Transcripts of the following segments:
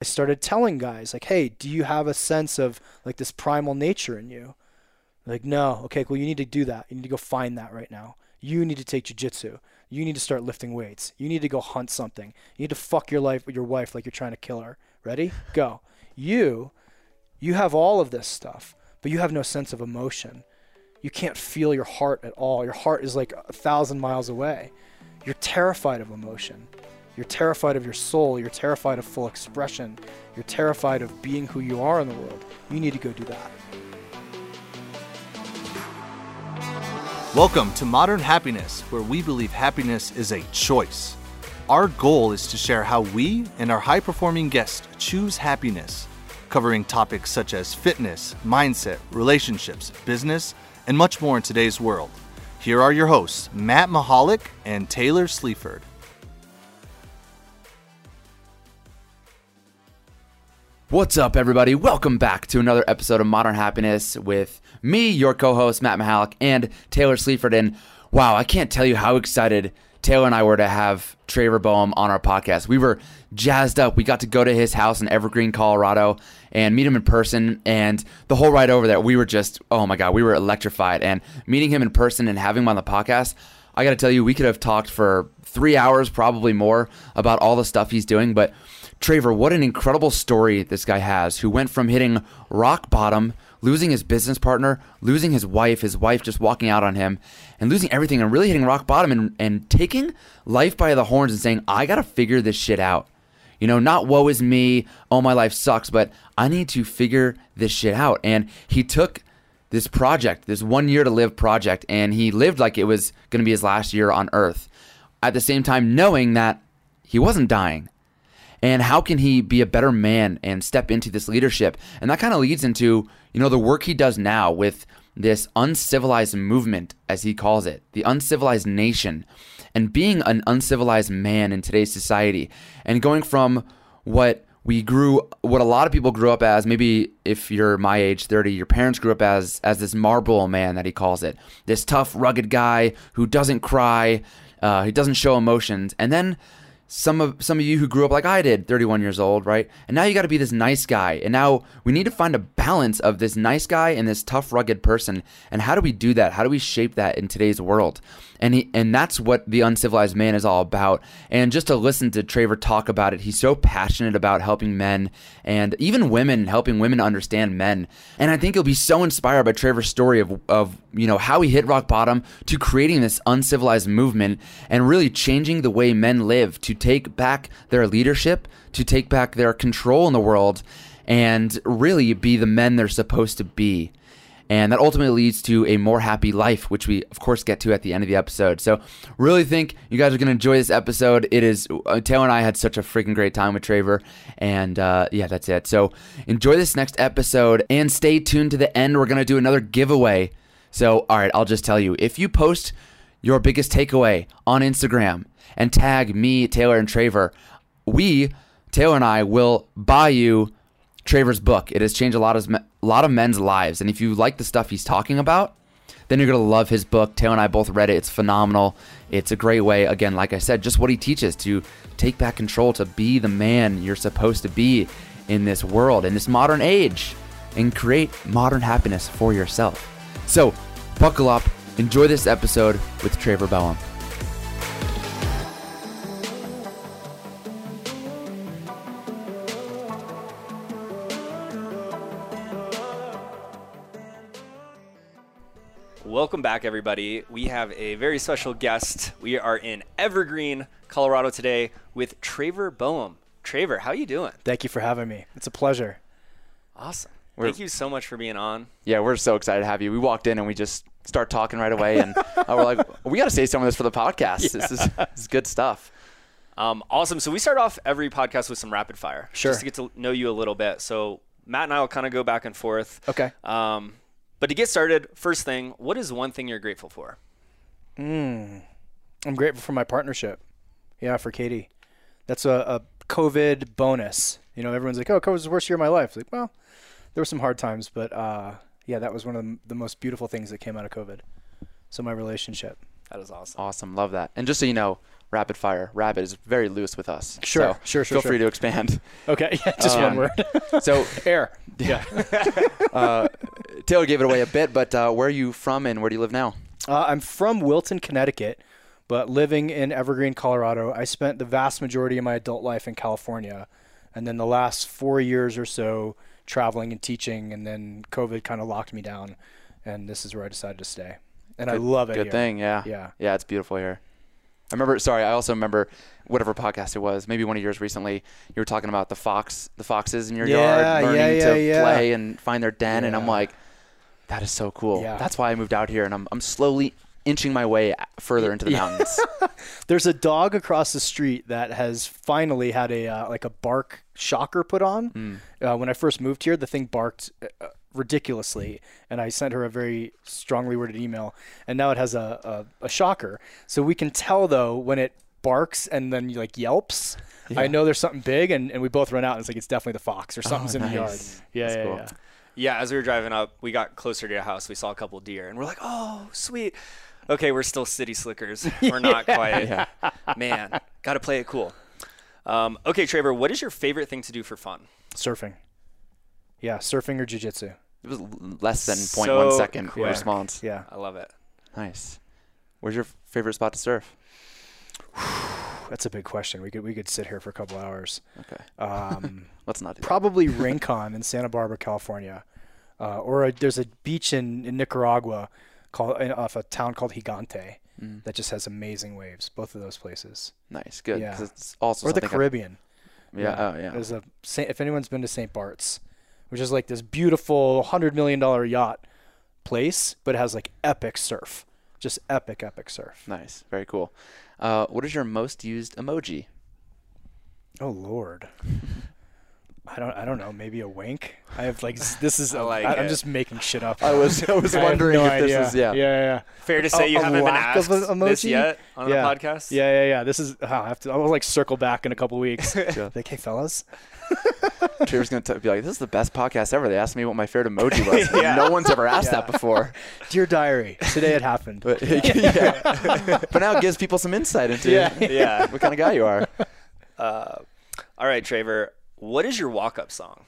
I started telling guys like, "Hey, do you have a sense of like this primal nature in you?" Like, no. Okay, well, you need to do that. You need to go find that right now. You need to take jujitsu. You need to start lifting weights. You need to go hunt something. You need to fuck your life with your wife like you're trying to kill her. Ready? Go. You, you have all of this stuff, but you have no sense of emotion. You can't feel your heart at all. Your heart is like a thousand miles away. You're terrified of emotion. You're terrified of your soul. You're terrified of full expression. You're terrified of being who you are in the world. You need to go do that. Welcome to Modern Happiness, where we believe happiness is a choice. Our goal is to share how we and our high performing guests choose happiness, covering topics such as fitness, mindset, relationships, business, and much more in today's world. Here are your hosts, Matt Mahalik and Taylor Sleaford. What's up, everybody? Welcome back to another episode of Modern Happiness with me, your co host, Matt Mahalik, and Taylor Sleaford. And wow, I can't tell you how excited Taylor and I were to have Traver Boehm on our podcast. We were jazzed up. We got to go to his house in Evergreen, Colorado, and meet him in person. And the whole ride over there, we were just, oh my God, we were electrified. And meeting him in person and having him on the podcast, I got to tell you, we could have talked for three hours, probably more, about all the stuff he's doing. But Traver, what an incredible story this guy has who went from hitting rock bottom, losing his business partner, losing his wife, his wife just walking out on him, and losing everything and really hitting rock bottom and, and taking life by the horns and saying, I got to figure this shit out. You know, not woe is me, oh, my life sucks, but I need to figure this shit out. And he took this project, this one year to live project, and he lived like it was going to be his last year on earth. At the same time, knowing that he wasn't dying and how can he be a better man and step into this leadership? And that kind of leads into you know the work he does now with this uncivilized movement as he calls it the uncivilized nation and being an uncivilized man in today's society and going from what we grew what a lot of people grew up as maybe if you're my age 30 your parents grew up as as this marble man that he calls it this tough rugged guy who doesn't cry uh, he doesn't show emotions and then some of some of you who grew up like I did, 31 years old, right? And now you got to be this nice guy. And now we need to find a balance of this nice guy and this tough, rugged person. And how do we do that? How do we shape that in today's world? And he, and that's what the uncivilized man is all about. And just to listen to Traver talk about it, he's so passionate about helping men and even women, helping women understand men. And I think you'll be so inspired by Traver's story of of you know how he hit rock bottom to creating this uncivilized movement and really changing the way men live to take back their leadership, to take back their control in the world, and really be the men they're supposed to be. And that ultimately leads to a more happy life, which we, of course, get to at the end of the episode. So, really think you guys are going to enjoy this episode. It is, uh, Taylor and I had such a freaking great time with Traver. And uh, yeah, that's it. So, enjoy this next episode and stay tuned to the end. We're going to do another giveaway. So, all right, I'll just tell you if you post your biggest takeaway on Instagram and tag me, Taylor, and Traver, we, Taylor and I, will buy you Traver's book. It has changed a lot of a lot of men's lives, and if you like the stuff he's talking about, then you're gonna love his book. Taylor and I both read it. It's phenomenal. It's a great way, again, like I said, just what he teaches to take back control, to be the man you're supposed to be in this world, in this modern age, and create modern happiness for yourself. So, buckle up, enjoy this episode with Traver Boehm. Welcome back, everybody. We have a very special guest. We are in Evergreen, Colorado today with Traver Boehm. Traver, how you doing? Thank you for having me. It's a pleasure. Awesome. Thank you so much for being on. Yeah, we're so excited to have you. We walked in and we just start talking right away, and uh, we're like, we got to say some of this for the podcast. Yeah. This, is, this is good stuff. Um, awesome. So we start off every podcast with some rapid fire, sure, just to get to know you a little bit. So Matt and I will kind of go back and forth. Okay. Um, but to get started, first thing, what is one thing you're grateful for? Mm, I'm grateful for my partnership. Yeah, for Katie. That's a, a COVID bonus. You know, everyone's like, "Oh, COVID was the worst year of my life." Like, well, there were some hard times, but uh, yeah, that was one of the, the most beautiful things that came out of COVID. So my relationship. That is awesome. Awesome, love that. And just so you know, rapid fire. Rabbit is very loose with us. Sure, so sure, sure, Feel sure. free to expand. Okay, yeah, just Um, one word. so Air. Yeah. uh, Taylor gave it away a bit, but uh, where are you from and where do you live now? Uh, I'm from Wilton, Connecticut, but living in Evergreen, Colorado. I spent the vast majority of my adult life in California, and then the last four years or so traveling and teaching, and then COVID kind of locked me down, and this is where I decided to stay. And I love it. Good here. thing, yeah. Yeah. Yeah, it's beautiful here. I remember. Sorry, I also remember whatever podcast it was. Maybe one of yours recently. You were talking about the fox, the foxes in your Yeah, yard, learning yeah, yeah, to play and find their den, and I'm like, that is so cool. That's why I moved out here, and I'm I'm slowly inching my way further into the mountains. There's a dog across the street that has finally had a uh, like a bark shocker put on. Mm. Uh, when I first moved here, the thing barked uh, ridiculously, and I sent her a very strongly worded email, and now it has a, a, a shocker. So we can tell though when it barks and then like yelps. I know there's something big, and, and we both run out, and it's like it's definitely the fox or something's in the yard. Oh. Yeah, That's yeah, cool. yeah. Yeah, as we were driving up, we got closer to your house. We saw a couple deer, and we're like, "Oh, sweet." Okay, we're still city slickers. We're not quite. Man, got to play it cool. Um, okay, Traver, what is your favorite thing to do for fun? Surfing. Yeah, surfing or jujitsu. It was less than So 0.1 second quick. response. Yeah. I love it. Nice. Where's your favorite spot to surf? That's a big question. We could we could sit here for a couple hours. Okay. Um, Let's not do that. probably Rincon in Santa Barbara, California, uh, or a, there's a beach in, in Nicaragua called in, off a town called Gigante Mm. that just has amazing waves. Both of those places, Nice. Good. Yeah. 'cause it's also or the something I- Caribbean. yeah. Oh, yeah. There's a if anyone's been to St. Bart's, which is like this beautiful hundred million dollar yacht place, but it has like epic surf, just epic epic surf. Nice. Very cool. Uh, what is your most used emoji? Oh Lord. I don't. I don't know. Maybe a wink. I have like this is. I a- like I, am just making shit up. I was- I was have wondering no if this idea. is- yeah. Yeah, yeah, Fair to say A- you a haven't been asked this yet on yeah. the podcast. Yeah, yeah, yeah. This is. oh, I have to. I'll like circle back in a couple weeks. like, hey, fellas. Traver's gonna t- be like, "This is the best podcast ever." They asked me what my favorite emoji was. Yeah. No one's ever asked Yeah. that before. Dear diary, today it happened. But, yeah. but now it gives people some insight into Yeah. Yeah. what kind of guy you are. Uh, all right, Traver. What is your walk-up song?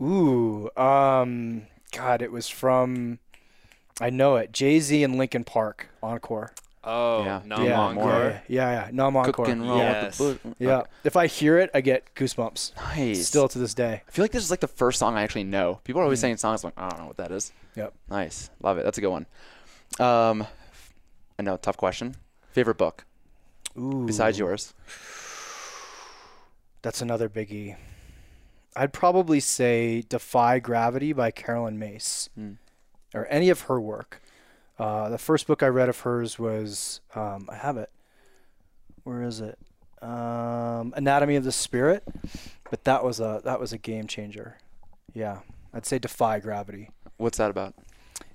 Ooh. Um. God, it was from. I know it. Jay Z and Linkin Park Encore. Oh, Yeah. no yeah, Encore. yeah, yeah, yeah. No, Encore. Cook and roll Yeah. with the boot. Yeah. If I hear it, I get goosebumps. Nice. Still to this day. I feel like this is like the first song I actually know. People are always saying songs like, I don't know what that is. Yep. Nice. Love it. That's a good one. Um, I know, tough question. Favorite book Ooh. besides yours? That's another biggie. I'd probably say Defy Gravity by Caroline Myss Hmm. or any of her work. Uh, the first book I read of hers was, um, I have it. Where is it? Um, Anatomy of the Spirit. But that was a that was a game changer. Yeah, I'd say Defy Gravity. What's that about?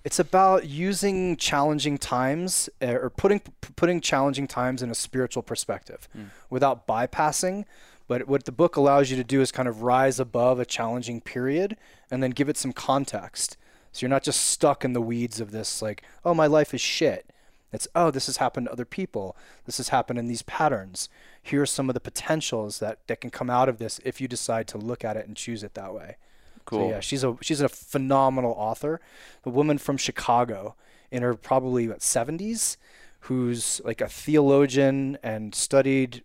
It's about using challenging times uh, or putting p- putting challenging times in a spiritual perspective without bypassing. But what the book allows you to do is kind of rise above a challenging period and then give it some context. So you're not just stuck in the weeds of this, like, oh, my life is shit. It's, oh, this has happened to other people. This has happened in these patterns. Here are some of the potentials that, that can come out of this if you decide to look at it and choose it that way. Cool. So yeah, she's a she's a phenomenal author. A woman from Chicago in her probably what seventies, who's like a theologian and studied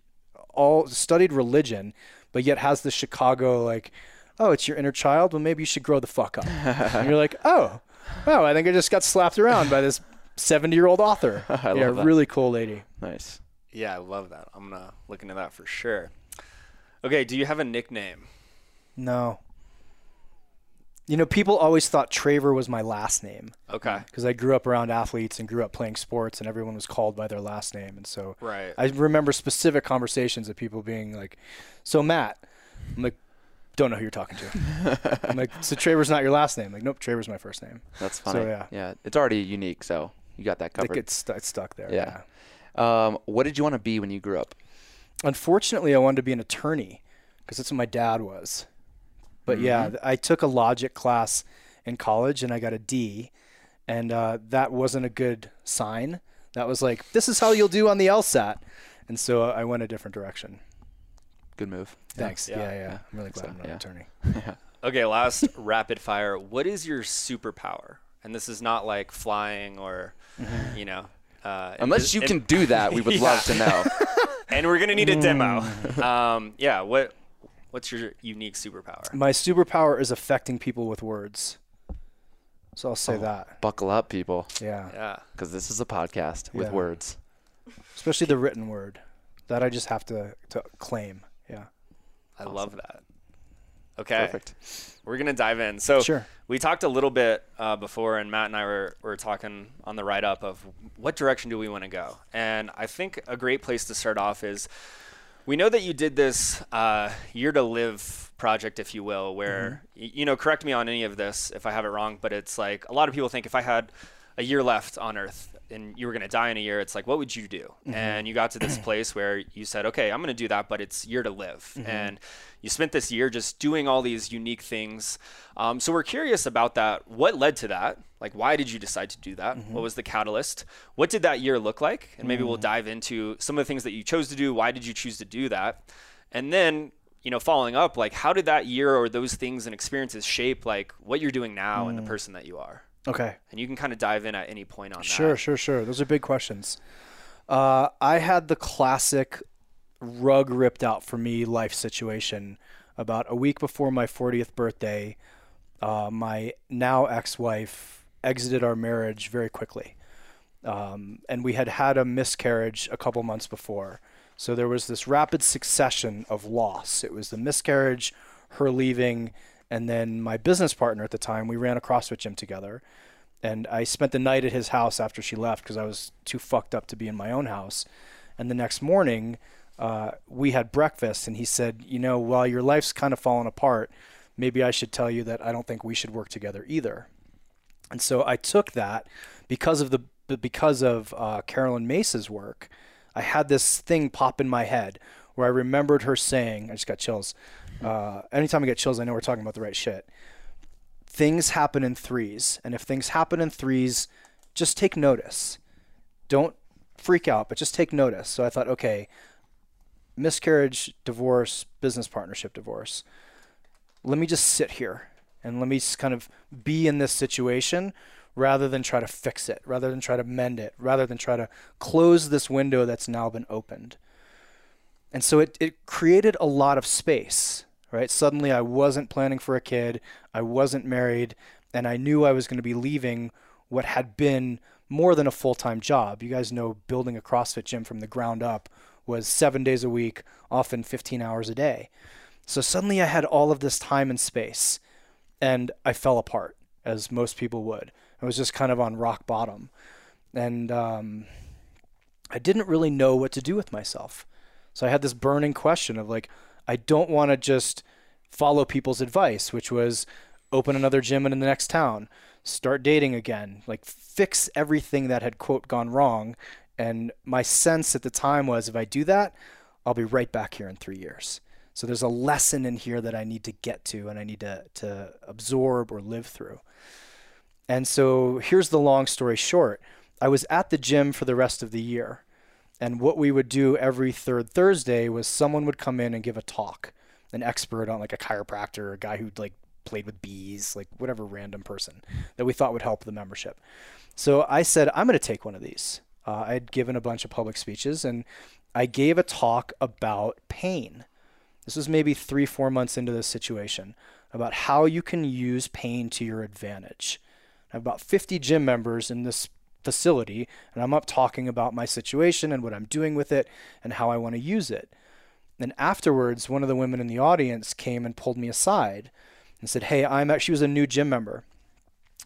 all studied religion, but yet has the Chicago like, oh, it's your inner child. Well, maybe you should grow the fuck up. and you're like, oh, wow, I think I just got slapped around by this seventy year old author. I yeah, love that. really cool lady. Nice. Yeah, I love that. I'm gonna look into that for sure. Okay, do you have a nickname? No. You know, people always thought Traver was my last name. Okay. because I grew up around athletes and grew up playing sports, and everyone was called by their last name. And so Right. I remember specific conversations of people being like, "So Matt," I'm like, "Don't know who you're talking to." I'm like, "So Traver's not your last name?" Like, "Nope, Traver's my first name." That's funny. So, yeah. yeah. It's already unique, so you got that Like covered. it's, stu- it's stuck there. Yeah. Um, what did you want to be when you grew up? Unfortunately, I wanted to be an attorney because that's what my dad was. But yeah, I took a logic class in college and I got a D, and uh, that wasn't a good sign. That was like, this is how you'll do on the LSAT. And so I went a different direction. Good move. Thanks. Yeah, Yeah. yeah. I'm really glad So, I'm not yeah. an attorney. Okay, last rapid fire. What is your superpower? And this is not like flying or, you know. Uh, Unless it- you it- can do that, we would Yeah. love to know. And we're gonna need a demo. Mm. Um, yeah. What What's your unique superpower? My superpower is affecting people with words. So I'll say Oh. that. Buckle up, people, Yeah. Yeah. because this is a podcast with Yeah. words. Especially the written word. That I just have to, to claim. Yeah. I love that. Okay. Perfect. We're gonna dive in. So Sure. we talked a little bit uh, before, and Matt and I were, were talking on the write up of what direction do we want to go. And I think a great place to start off is we know that you did this uh, year to live project, if you will, where y- you know, correct me on any of this if I have it wrong, but it's like a lot of people think if I had a year left on Earth and you were going to die in a year, it's like, what would you do? Mm-hmm. And you got to this place where you said, okay, I'm going to do that, but it's year to live. Mm-hmm. And you spent this year just doing all these unique things. Um, so we're curious about that. What led to that? Like, why did you decide to do that? Mm-hmm. What was the catalyst? What did that year look like? And maybe we'll mm. dive into some of the things that you chose to do. Why did you choose to do that? And then, you know, following up, like, how did that year or those things and experiences shape like what you're doing now and the mm. person that you are? Okay. And you can kind of dive in at any point on Sure, that. sure, sure. Sure. Those are big questions. Uh, I had the classic rug ripped out for me life situation about a week before my 40th birthday. Uh, my now ex-wife exited our marriage very quickly, um, and we had had a miscarriage a couple months before. So there was this rapid succession of loss. It was the miscarriage, her leaving, and then my business partner at the time. We ran a CrossFit gym together and I spent the night at his house after she left because I was too fucked up to be in my own house. And the next morning, uh, we had breakfast, and he said, "You know, while your life's kind of falling apart, maybe I should tell you that I don't think we should work together either." And so I took that because of the because of uh, Caroline Myss's work. I had this thing pop in my head where I remembered her saying, "I just got chills." Uh, anytime I get chills, I know we're talking about the right shit things happen in threes. And if things happen in threes, just take notice. Don't freak out, but just take notice. So I thought, okay, miscarriage, divorce, business partnership, divorce. Let me just sit here and let me just kind of be in this situation rather than try to fix it, rather than try to mend it, rather than try to close this window that's now been opened. And so it, it created a lot of space, right? Suddenly I wasn't planning for a kid, I wasn't married, and I knew I was going to be leaving what had been more than a full time job. You guys know building a CrossFit gym from the ground up was seven days a week, often 15 hours a day. So suddenly I had all of this time and space, and I fell apart, as most people would. I was just kind of on rock bottom. And um, I didn't really know what to do with myself. So I had this burning question of like, I don't want to just follow people's advice, which was open another gym in the next town, start dating again, like fix everything that had quote gone wrong. And my sense at the time was if I do that, I'll be right back here in three years. So there's a lesson in here that I need to get to and I need to, to absorb or live through. And so here's the long story short. I was at the gym for the rest of the year. And what we would do every third Thursday was someone would come in and give a talk, an expert on like a chiropractor, a guy who like played with bees, like whatever random person that we thought would help the membership. So I said, I'm going to take one of these. Uh, I'd given a bunch of public speeches and I gave a talk about pain. This was maybe three, four months into this situation about how you can use pain to your advantage. I have about 50 gym members in this facility, and I'm up talking about my situation and what I'm doing with it and how I want to use it. And afterwards, one of the women in the audience came and pulled me aside and said, Hey, I'm actually, she was a new gym member.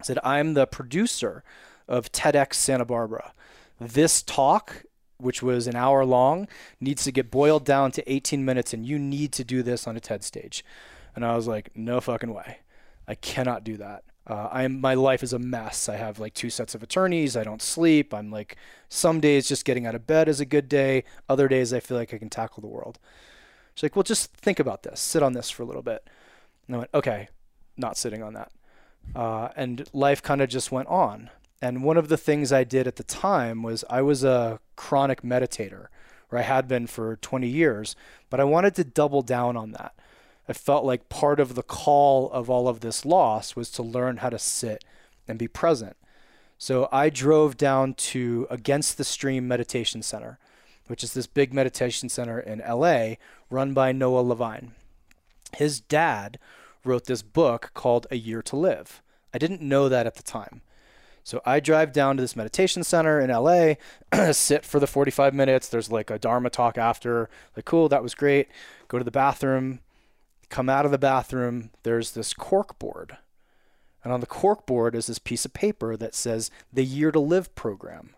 Said, I'm the producer of TEDx Santa Barbara. This talk, which was an hour long, needs to get boiled down to 18 minutes, and you need to do this on a TED stage. And I was like, No fucking way. I cannot do that. Uh, I'm my life is a mess. I have like two sets of attorneys. I don't sleep. I'm like some days just getting out of bed is a good day. Other days I feel like I can tackle the world. She's like, well, just think about this. Sit on this for a little bit. And I went, okay, not sitting on that. Uh, and life kind of just went on. And one of the things I did at the time was I was a chronic meditator, or I had been for 20 years, but I wanted to double down on that. I felt like part of the call of all of this loss was to learn how to sit and be present. So I drove down to Against the Stream Meditation Center, which is this big meditation center in LA run by Noah Levine. His dad wrote this book called A Year to Live. I didn't know that at the time. So I drive down to this meditation center in LA, sit for the 45 minutes. There's like a Dharma talk after. Like, cool, that was great. Go to the bathroom, come out of the bathroom. There's this cork board. And on the cork board is this piece of paper that says the Year to Live program.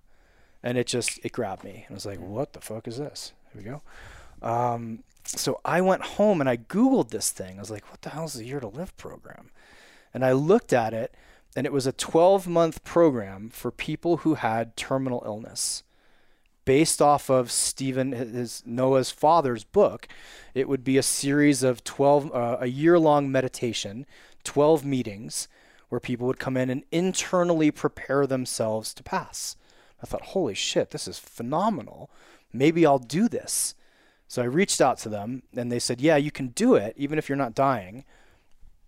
And it just, it grabbed me. And I was like, what the fuck is this? Here we go. Um, so I went home and I Googled this thing. I was like, what the hell is the Year to Live program? And I looked at it and it was a 12 month program for people who had terminal illness. Based off of Stephen, his Noah's father's book, it would be a series of 12, uh, a year long meditation, 12 meetings where people would come in and internally prepare themselves to pass. I thought, holy shit, this is phenomenal. Maybe I'll do this. So I reached out to them and they said, yeah, you can do it even if you're not dying,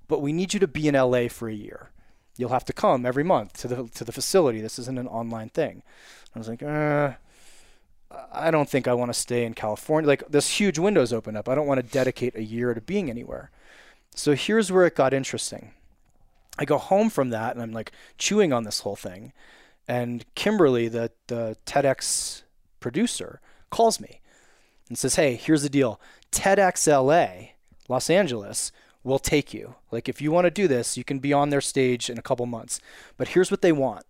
but we need you to be in LA for a year you'll have to come every month to the to the facility. This isn't an online thing. I was like, uh, I don't think I want to stay in California. Like this huge windows open up. I don't want to dedicate a year to being anywhere. So here's where it got interesting. I go home from that and I'm like chewing on this whole thing. And Kimberly, the, the TEDx producer, calls me and says, Hey, here's the deal. TEDx LA, Los Angeles, will take you. Like if you want to do this, you can be on their stage in a couple months. But here's what they want.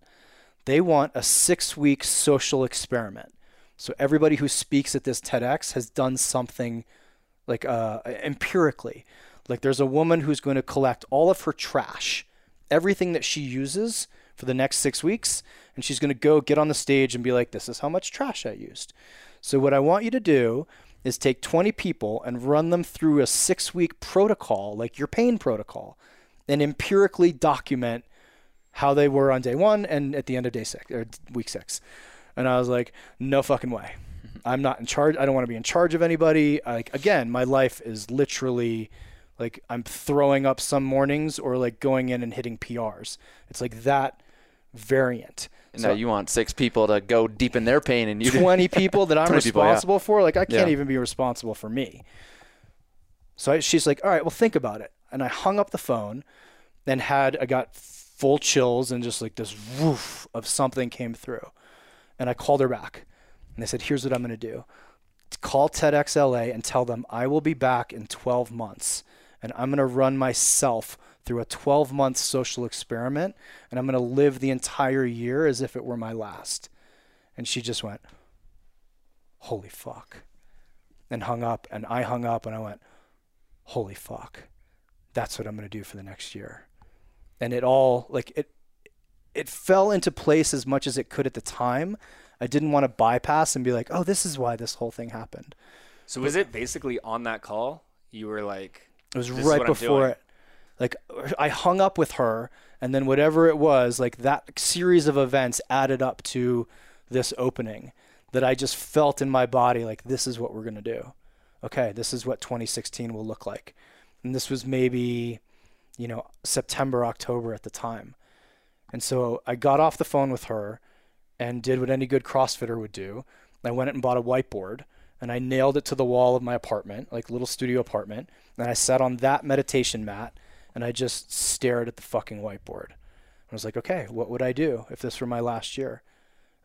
They want a 6-week social experiment. So everybody who speaks at this TEDx has done something like uh, empirically. Like there's a woman who's going to collect all of her trash, everything that she uses for the next 6 weeks, and she's going to go get on the stage and be like this is how much trash I used. So what I want you to do is take 20 people and run them through a six week protocol, like your pain protocol, and empirically document how they were on day one and at the end of day six or week six. And I was like, no fucking way. I'm not in charge. I don't want to be in charge of anybody. Like again, my life is literally like I'm throwing up some mornings or like going in and hitting PRs. It's like that variant. Now you want six people to go deep in their pain, and you 20 people that I'm 20 people, yeah. responsible for. Like I can't Yeah. even be responsible for me. So I, she's like, "All right, well, think about it." And I hung up the phone, and had I got full chills and just like this woof of something came through, and I called her back, and I said, "Here's what I'm going to do: call TEDx LA and tell them I will be back in 12 months, and I'm going to run myself." Through a 12 month social experiment, and I'm going to live the entire year as if it were my last. And she just went, holy fuck. And hung up. And I hung up and I went, holy fuck. That's what I'm going to do for the next year. And it all, like, it, it fell into place as much as it could at the time. I didn't want to bypass and be like, oh, this is why this whole thing happened. So was it basically on that call? You were like, It was right before it. Like I hung up with her, and then whatever it was, like that series of events added up to this opening that I just felt in my body. Like this is what we're gonna do. Okay, this is what 2016 will look like. And this was maybe, you know, September, October at the time. And so I got off the phone with her and did what any good CrossFitter would do. I went and bought a whiteboard and I nailed it to the wall of my apartment, like little studio apartment. And I sat on that meditation mat and I just stared at the fucking whiteboard. I was like, okay, what would I do if this were my last year?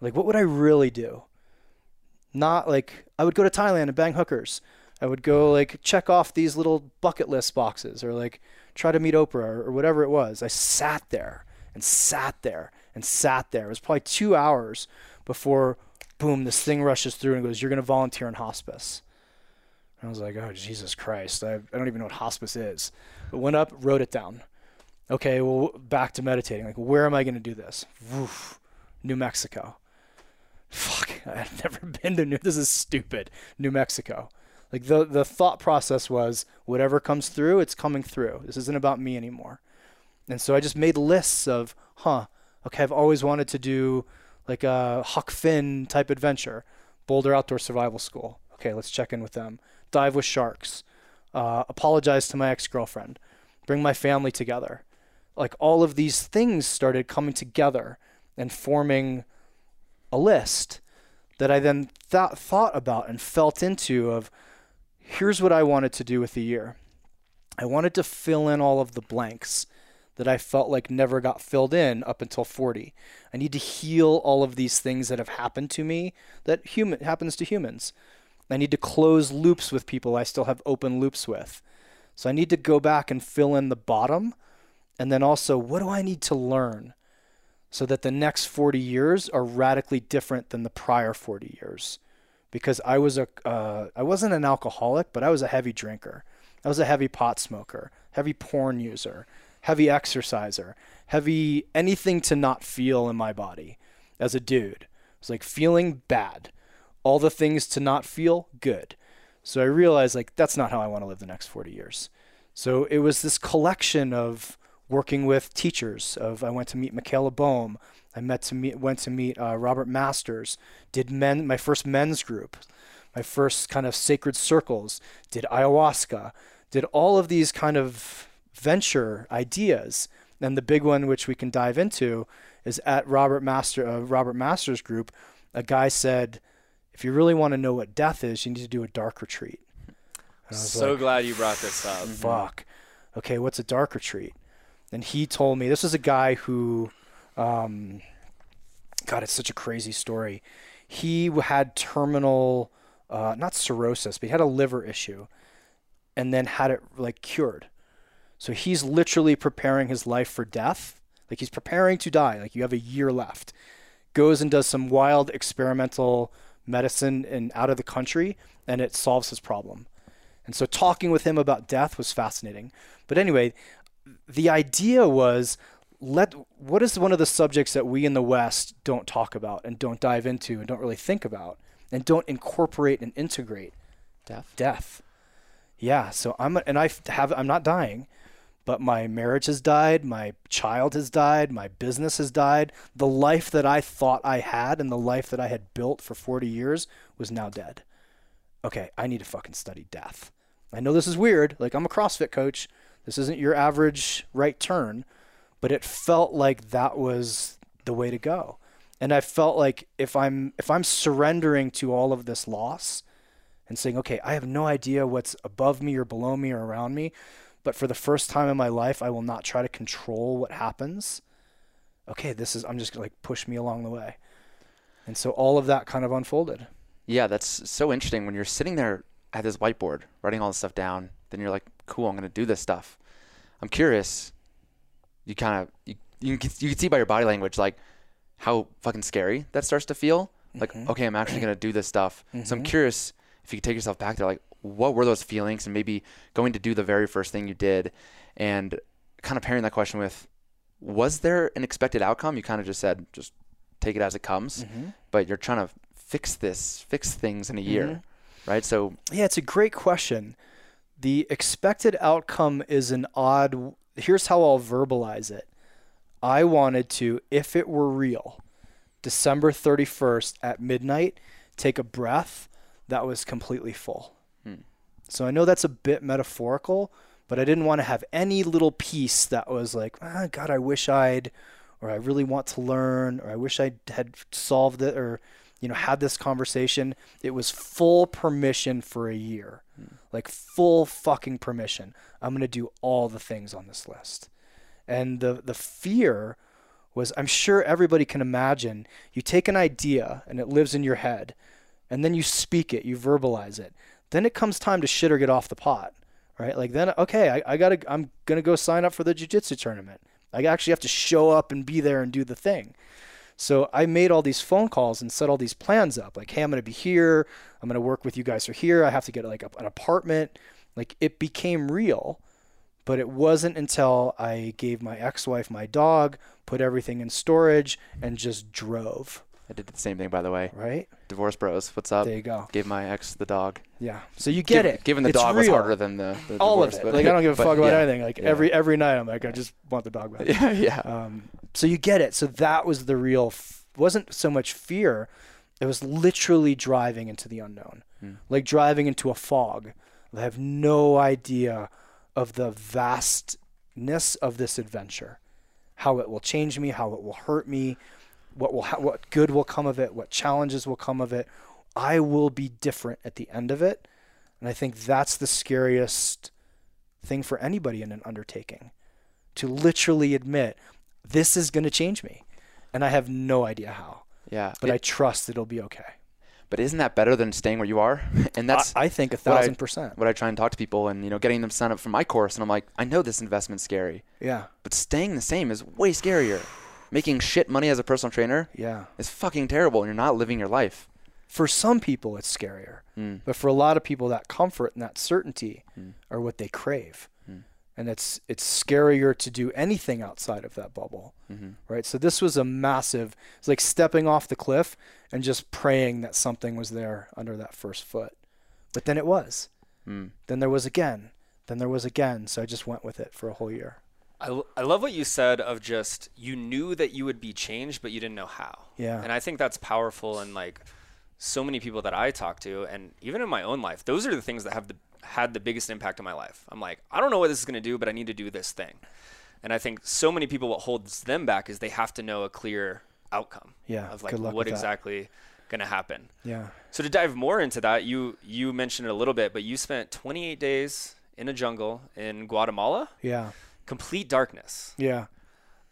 Like, what would I really do? Not like I would go to Thailand and bang hookers. I would go like check off these little bucket list boxes or like try to meet Oprah or, or whatever it was. I sat there and sat there and sat there. It was probably two hours before, boom, this thing rushes through and goes, You're going to volunteer in hospice. And I was like, Oh, Jesus Christ. I, I don't even know what hospice is. But went up, wrote it down. Okay, well, back to meditating. Like, where am I going to do this? Woof, New Mexico. Fuck, I've never been to New. This is stupid. New Mexico. Like the the thought process was, whatever comes through, it's coming through. This isn't about me anymore. And so I just made lists of, huh, okay, I've always wanted to do like a Huck Finn type adventure, Boulder Outdoor Survival School. Okay, let's check in with them. Dive with sharks. Uh, apologize to my ex girlfriend. Bring my family together. Like all of these things started coming together and forming a list that I then th- thought about and felt into of here's what I wanted to do with the year. I wanted to fill in all of the blanks that I felt like never got filled in up until 40. I need to heal all of these things that have happened to me that human happens to humans. I need to close loops with people I still have open loops with. So I need to go back and fill in the bottom and then also what do I need to learn so that the next 40 years are radically different than the prior 40 years because I was a uh, I wasn't an alcoholic, but I was a heavy drinker. I was a heavy pot smoker, heavy porn user, heavy exerciser, heavy anything to not feel in my body as a dude. It's like feeling bad. All the things to not feel good. So I realized like that's not how I want to live the next 40 years. So it was this collection of working with teachers of I went to meet Michaela Boehm. I met to meet went to meet uh, Robert Masters. Did men my first men's group, my first kind of sacred circles. Did ayahuasca. Did all of these kind of venture ideas. And the big one, which we can dive into, is at Robert Master uh, Robert Masters group. A guy said, "If you really want to know what death is, you need to do a dark retreat." And I was So like, glad you brought this up. fuck. Okay, what's a dark retreat? And he told me this is a guy who, um, God, it's such a crazy story. He had terminal, uh, not cirrhosis, but he had a liver issue, and then had it like cured. So he's literally preparing his life for death. Like he's preparing to die. Like you have a year left. Goes and does some wild experimental medicine in out of the country, and it solves his problem. And so talking with him about death was fascinating. But anyway, the idea was let what is one of the subjects that we in the West don't talk about and don't dive into and don't really think about and don't incorporate and integrate Death. death. Yeah, so I'm and I have I'm not dying, but my marriage has died, my child has died, my business has died. The life that I thought I had and the life that I had built for 40 years was now dead. Okay, I need to fucking study death. I know this is weird, like I'm a CrossFit coach. This isn't your average right turn, but it felt like that was the way to go. And I felt like if I'm if I'm surrendering to all of this loss, and saying, okay, I have no idea what's above me or below me or around me, but for the first time in my life, I will not try to control what happens. Okay, this is, I'm just gonna like push me along the way. And so all of that kind of unfolded. Yeah, that's so interesting when you're sitting there at this whiteboard writing all this stuff down. Then you're like, cool, I'm gonna do this stuff. I'm curious. You kind of you you can, you can see by your body language like how fucking scary that starts to feel. Like, mm-hmm. okay, I'm actually gonna do this stuff. So I'm mm-hmm. curious if you could take yourself back there, like, what were those feelings, and maybe going to do the very first thing you did, and kind of pairing that question with, was there an expected outcome? You kind of just said, just take it as it comes, mm-hmm. but you're trying to fix this, fix things in a year, mm-hmm. right? So Yeah, it's a great question. The expected outcome is an odd. Here's how I'll verbalize it. I wanted to, if it were real, December 31st at midnight, take a breath that was completely full. So I know that's a bit metaphorical, but I didn't want to have any little piece that was like, ah, God, I wish I'd, or I really want to learn, or I wish I had solved it, or you know, had this conversation. It was full permission for a year, like full fucking permission. I'm gonna do all the things on this list, and the the fear was, I'm sure everybody can imagine. You take an idea and it lives in your head, and then you speak it, you verbalize it. Then it comes time to shit or get off the pot, right? Like then, okay, I, I gotta, I'm gonna go sign up for the jujitsu tournament. I actually have to show up and be there and do the thing. So I made all these phone calls and set all these plans up. Like, hey, I'm gonna be here. I'm gonna work with you guys for here. I have to get like a, an apartment. Like it became real, but it wasn't until I gave my ex-wife my dog, put everything in storage, and just drove. I did the same thing, by the way. Right Divorce bros, what's up? there, you go. Gave my ex the dog. Yeah. So you get Given- it. Given the It's dog was harder than the, the all divorce, of it. but- like I don't give a but fuck about yeah. anything. Like Yeah. every every night, I'm like, I just want the dog back. Yeah, yeah. Um, so you get it. So that was the real. F- wasn't so much fear. It was literally driving into the unknown. like driving into a fog. I have no idea of the vastness of this adventure, how it will change me, how it will hurt me, what will ha- what good will come of it, what challenges will come of it. I will be different at the end of it, and I think that's the scariest thing for anybody in an undertaking to literally admit this is going to change me, and I have no idea how, Yeah. but I It- trust it'll be okay. but isn't that better than staying where you are? And that's I, I think a what I- thousand percent. what I try and talk to people and you know getting them signed up for my course and I'm like, I know this investment's scary, Yeah, but staying the same is way scarier. Making shit money as a personal trainer yeah. is fucking terrible and you're not living your life. For some people, it's scarier, Mm. but for a lot of people, that comfort and that certainty hmm. are what they crave, hmm. and it's it's scarier to do anything outside of that bubble, mm-hmm. right? So this was a massive. It's like stepping off the cliff and just praying that something was there under that first foot, but then it was. Hmm. Then there was again. Then there was again. So I just went with it for a whole year. I, I love what you said of just you knew that you would be changed, but you didn't know how. Yeah. And I think that's powerful. And like so many people that I talk to, and even in my own life, those are the things that have the, had the biggest impact on my life. I'm like, I don't know what this is going to do, but I need to do this thing. And I think so many people, what holds them back is they have to know a clear outcome. Yeah, Of like what exactly going to happen. Yeah. So to dive more into that, you you mentioned it a little bit, but you spent 28 days in a jungle in Guatemala, Yeah. Complete darkness. Yeah.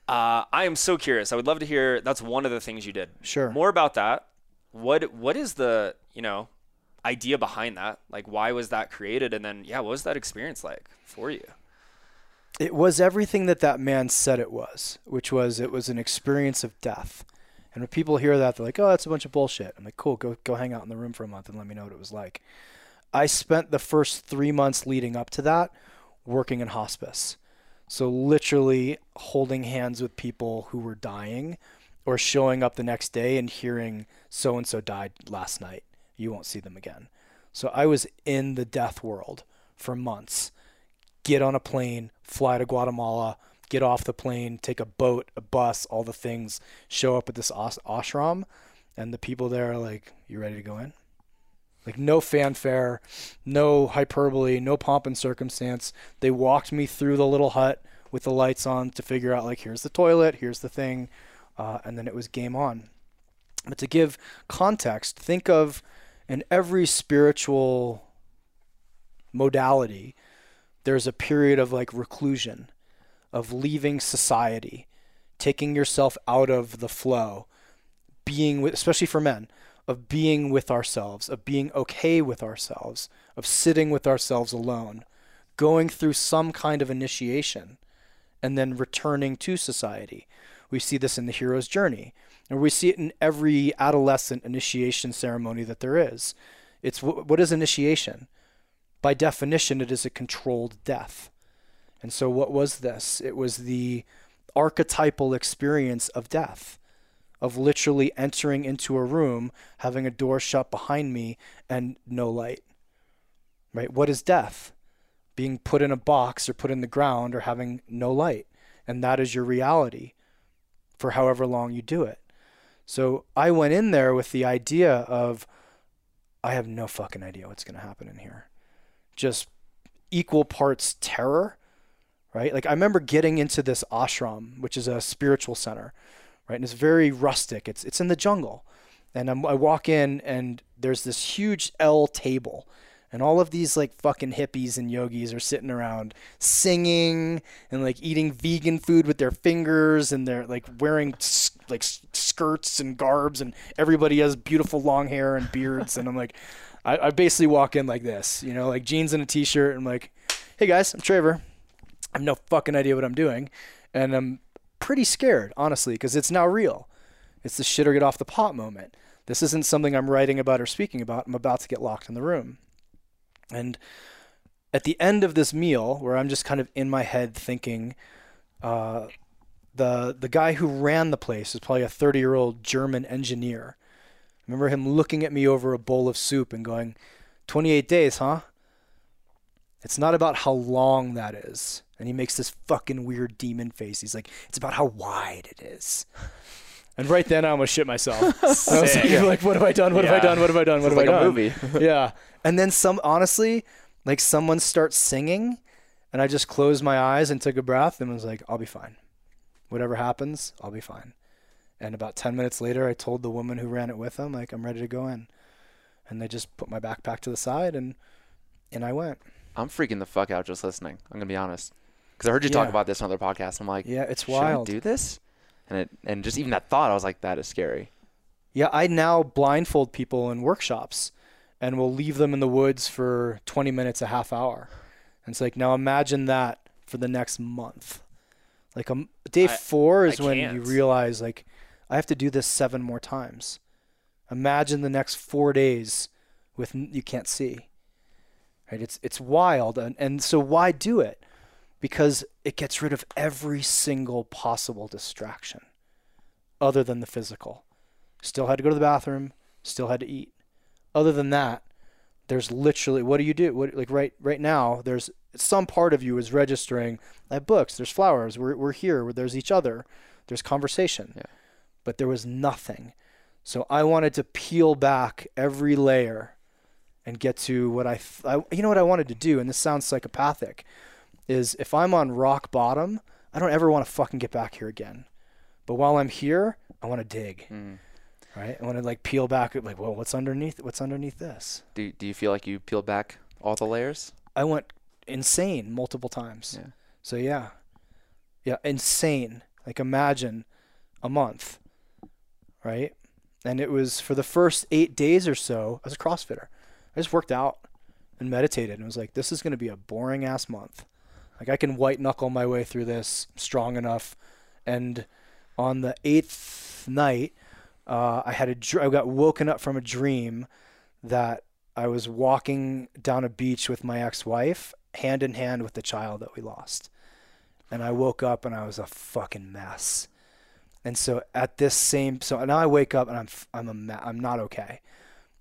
Uh, I am so curious. I would love to hear. That's one of the things you did. Sure. More about that. What What is the you know idea behind that? Like, why was that created? And then, yeah, what was that experience like for you? It was everything that that man said it was, which was it was an experience of death. And when people hear that, they're like, "Oh, that's a bunch of bullshit." I'm like, "Cool, go go hang out in the room for a month and let me know what it was like." I spent the first three months leading up to that working in hospice, so literally holding hands with people who were dying, or showing up the next day and hearing so and so died last night. You won't see them again. So I was in the death world for months get on a plane, fly to Guatemala, get off the plane, take a boat, a bus, all the things, show up at this ashram, and the people there are like, "You ready to go in?" Like no fanfare, no hyperbole, no pomp and circumstance. They walked me through the little hut with the lights on to figure out like, here's the toilet, here's the thing, uh, and then it was game on. But to give context, think of in every spiritual modality, there's a period of like reclusion, of leaving society, taking yourself out of the flow, being with, especially for men, of being with ourselves, of being okay with ourselves, of sitting with ourselves alone, going through some kind of initiation, and then returning to society. We see this in the hero's journey, and we see it in every adolescent initiation ceremony that there is. It's wh- what is initiation? by definition, it is a controlled death. And so, what was this? It was the archetypal experience of death, of literally entering into a room, having a door shut behind me, and no light. Right? What is death? Being put in a box or put in the ground or having no light. And that is your reality for however long you do it. So, I went in there with the idea of, I have no fucking idea what's going to happen in here just equal parts terror, right? Like I remember getting into this ashram, which is a spiritual center, right? And it's very rustic. It's it's in the jungle, and I'm, I walk in and there's this huge L table, and all of these like fucking hippies and yogis are sitting around singing and like eating vegan food with their fingers, and they're like wearing like skirts and garbs, and everybody has beautiful long hair and beards, and I'm like. I, I basically walk in like this, you know, like jeans and a t-shirt. And I'm like, "Hey guys, I'm Traver. I have no fucking idea what I'm doing, and I'm pretty scared, honestly, because it's now real. It's the shit or get off the pot moment. This isn't something I'm writing about or speaking about. I'm about to get locked in the room, and at the end of this meal, where I'm just kind of in my head thinking, uh, the the guy who ran the place is probably a 30 year old German engineer. I remember him looking at me over a bowl of soup and going, 28 days, huh? It's not about how long that is. And he makes this fucking weird demon face. He's like, it's about how wide it is. And right then, I almost shit myself. I was Sick. like, like, what have I done? What have I done? What have I done? What It's have like I a done? movie. yeah. And then some, honestly, like someone starts singing, and I just closed my eyes and took a breath and was like, I'll be fine. Whatever happens, I'll be fine. And about 10 minutes later, I told the woman who ran it with him, like, I'm ready to go in. And they just put my backpack to the side and and I went. I'm freaking the fuck out just listening. I'm gonna be honest, because I heard you talk about this on other podcasts. I'm like, Yeah, it's should wild. I do this? And it and just even that thought, I was like, that is scary. Yeah, I now blindfold people in workshops and we'll leave them in the woods for 20 minutes, a half hour. And it's like, now imagine that for the next month. Like um, day I- four is I when you can't. realize, like, I have to do this seven more times. Imagine the next four days with you can't see. Right? It's it's wild, and and so why do it? Because it gets rid of every single possible distraction, other than the physical. Still had to go to the bathroom. Still had to eat. Other than that, there's literally what do you do? What like right right now? There's some part of you is registering. I have books. There's flowers. We're we're here. There's each other. There's conversation. Yeah. But there was nothing. So I wanted to peel back every layer and get to what I, th- I you know what I wanted to do and this sounds psychopathic is if I'm on rock bottom, I don't ever want to fucking get back here again. But while I'm here, I want to dig, Mm. right? I want to like peel back like, well, what's underneath what's underneath this? Do Do you feel like you peeled back all the layers? I went insane multiple times. Yeah. So yeah. Yeah, insane. Like imagine a month. Right? And it was for the first 8 days or so, as a CrossFitter. I just worked out and meditated and was like this is going to be a boring ass month. Like I can white knuckle my way through this strong enough and on the 8th night uh, I had a dr- I got woken up from a dream that I was walking down a beach with my ex-wife, hand in hand with the child that we lost. And I woke up and I was a fucking mess. And so at this same, so now I wake up and I'm I'm a ma- I'm not okay.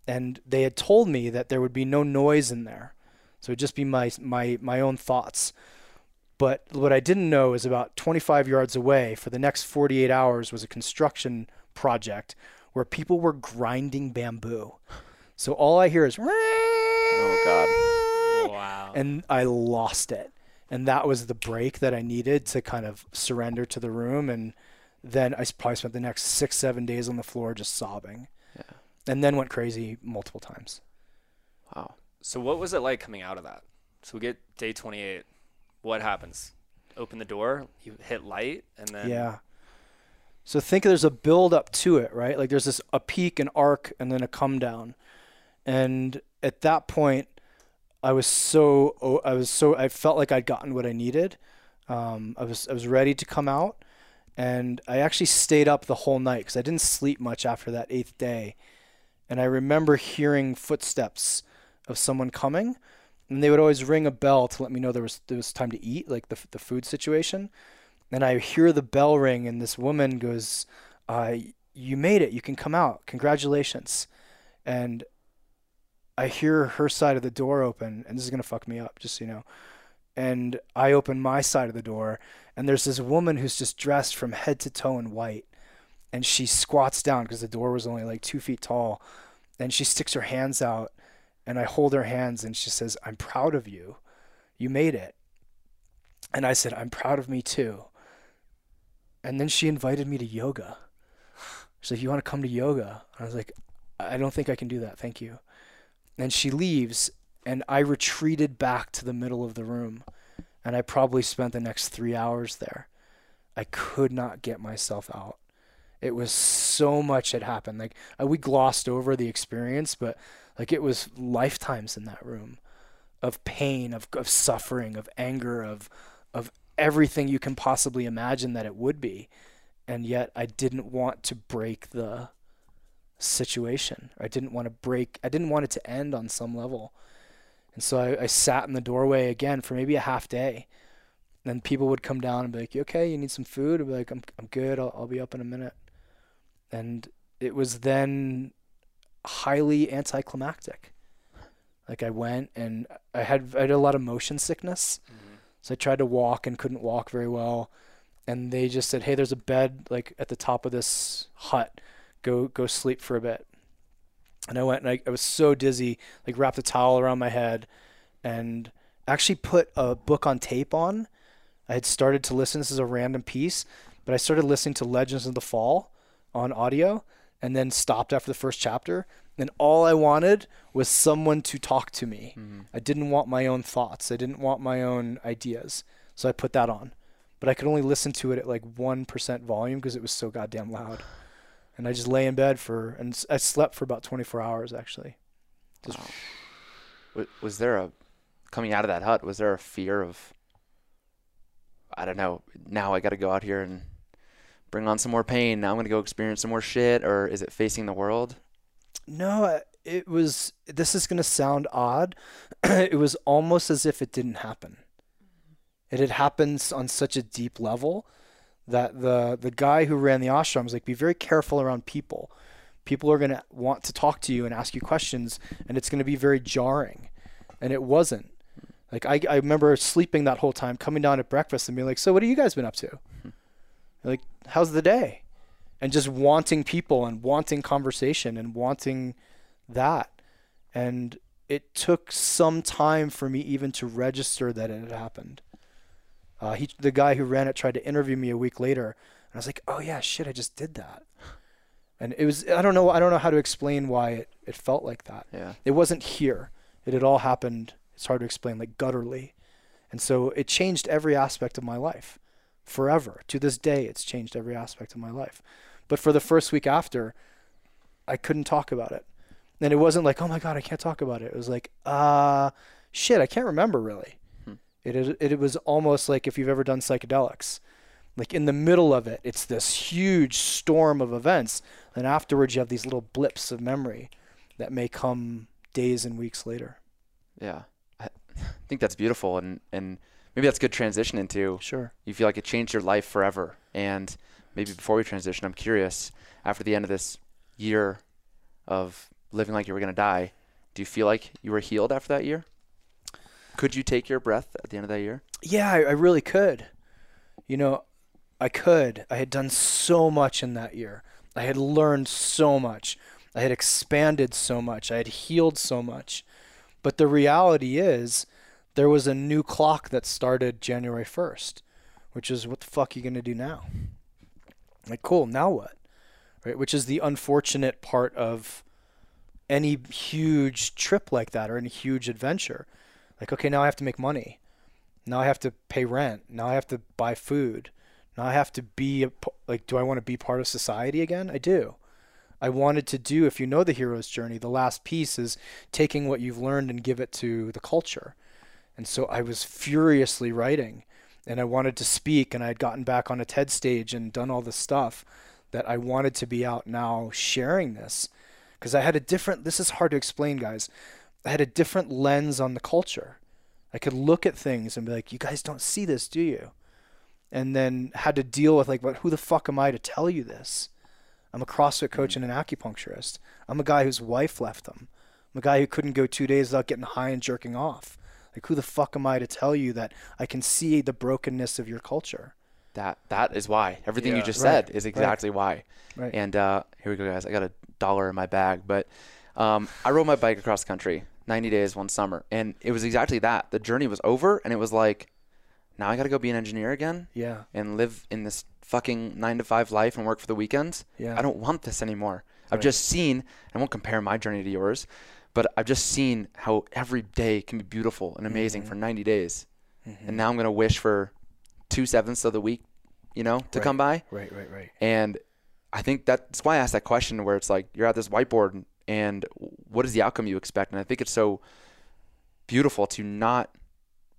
And they had told me that there would be no noise in there, so it'd just be my my my own thoughts. But what I didn't know is about 25 yards away for the next 48 hours was a construction project where people were grinding bamboo. So all I hear is Oh God. Wow. and I lost it. And that was the break that I needed to kind of surrender to the room. And then I probably spent the next six, seven days on the floor just sobbing. Yeah. And then went crazy multiple times. Wow. So what was it like coming out of that? So we get day 28. What happens? Open the door, you hit light, and then yeah. So think there's a build up to it, right? Like there's this a peak, an arc, and then a come down. And at that point, I was so I was so I felt like I'd gotten what I needed. Um, I was I was ready to come out, and I actually stayed up the whole night because I didn't sleep much after that eighth day. And I remember hearing footsteps of someone coming, and they would always ring a bell to let me know there was there was time to eat, like the the food situation. And I hear the bell ring, and this woman goes, uh, "You made it. You can come out. Congratulations!" And I hear her side of the door open, and this is gonna fuck me up, just so you know. And I open my side of the door, and there's this woman who's just dressed from head to toe in white, and she squats down because the door was only like two feet tall, and she sticks her hands out, and I hold her hands, and she says, "I'm proud of you. You made it." And I said, "I'm proud of me too." And then she invited me to yoga. She's like, "You want to come to yoga?" I was like, "I don't think I can do that. Thank you." And she leaves, and I retreated back to the middle of the room, and I probably spent the next three hours there. I could not get myself out. It was so much had happened. Like uh, we glossed over the experience, but like it was lifetimes in that room of pain, of of suffering, of anger, of of everything you can possibly imagine that it would be. And yet I didn't want to break the situation. I didn't want to break I didn't want it to end on some level. And so I, I sat in the doorway again for maybe a half day. Then people would come down and be like, "You okay? You need some food?" I'd be like, "I'm I'm good. I'll I'll be up in a minute." And it was then highly anticlimactic. Like I went and I had I had a lot of motion sickness. Mm-hmm. So I tried to walk and couldn't walk very well. and they just said, "Hey, there's a bed like at the top of this hut. Go go sleep for a bit." And I went and I, I was so dizzy, like wrapped a towel around my head, and actually put a book on tape on. I had started to listen. This is a random piece, but I started listening to Legends of the Fall on audio, and then stopped after the first chapter. And all I wanted was someone to talk to me. Mm-hmm. I didn't want my own thoughts. I didn't want my own ideas. So I put that on. But I could only listen to it at like 1% volume because it was so goddamn loud. And I just lay in bed for, and I slept for about 24 hours actually. Just, Was, was there a coming out of that hut? Was there a fear of? I don't know. Now I got to go out here and bring on some more pain. Now I'm gonna go experience some more shit, or is it facing the world? No, uh, it was. This is going to sound odd. it was almost as if it didn't happen. It had happened on such a deep level that the the guy who ran the ashram was like, "Be very careful around people. People are going to want to talk to you and ask you questions, and it's going to be very jarring." And it wasn't. Like I, I remember sleeping that whole time, coming down at breakfast and being like, "So what have you guys been up to? Like, how's the day?" And just wanting people and wanting conversation and wanting that. And it took some time for me even to register that it had happened. Uh, he, the guy who ran it, tried to interview me a week later, and I was like, "Oh yeah, shit, I just did that." And it was I don't know I don't know how to explain why it, it felt like that. Yeah. It wasn't here. It had all happened. It's hard to explain, like gutturally, and so it changed every aspect of my life, forever. To this day, it's changed every aspect of my life. But for the first week after, I couldn't talk about it. And it wasn't like, oh my god, I can't talk about it. It was like, uh, shit, I can't remember really. It, it it was almost like if you've ever done psychedelics, like in the middle of it, it's this huge storm of events, and afterwards you have these little blips of memory that may come days and weeks later. Yeah. I think that's beautiful, and and maybe that's a good transition into Sure. you feel like it changed your life forever. And maybe before we transition, I'm curious after the end of this year of living like you were going to die, do you feel like you were healed after that year? Could you take your breath at the end of that year? Yeah, I, I really could. You know, I could. I had done so much in that year. I had learned so much. I had expanded so much. I had healed so much. But the reality is, there was a new clock that started January 1st, which is what the fuck are you going to do now? Like, cool, now what? Right? Which is the unfortunate part of any huge trip like that or any huge adventure. Like, okay, now I have to make money. Now I have to pay rent. Now I have to buy food. Now I have to be a, like, do I want to be part of society again? I do. I wanted to do, if you know the hero's journey, the last piece is taking what you've learned and give it to the culture. And so I was furiously writing and I wanted to speak and I had gotten back on a TED stage and done all this stuff that I wanted to be out now sharing this because I had a different, this is hard to explain, guys. I had a different lens on the culture. I could look at things and be like, you guys don't see this, do you? And then had to deal with like, but who the fuck am I to tell you this? I'm a CrossFit coach mm. and an acupuncturist. I'm a guy whose wife left him. I'm a guy who couldn't go two days without getting high and jerking off. Like, who the fuck am I to tell you that I can see the brokenness of your culture? That that is why everything you Yeah. just Right, said is right. exactly why. Right. And uh, here we go, guys. I got a dollar in my bag, but um, I rode my bike across the country, 90 days one summer, and it was exactly that. The journey was over, and it was like, now I got to go be an engineer again Yeah. and live in this fucking nine to five life and work for the weekends. Yeah. I don't want this anymore. I've just seen. I won't compare my journey to yours, but I've just seen how every day can be beautiful and amazing Mm-hmm. for 90 days, and now I'm gonna wish for two sevenths of the week, you know, to Right. come by. Right, right, right. And I think that's why I asked that question where it's like you're at this whiteboard and what is the outcome you expect? And I think it's so beautiful to not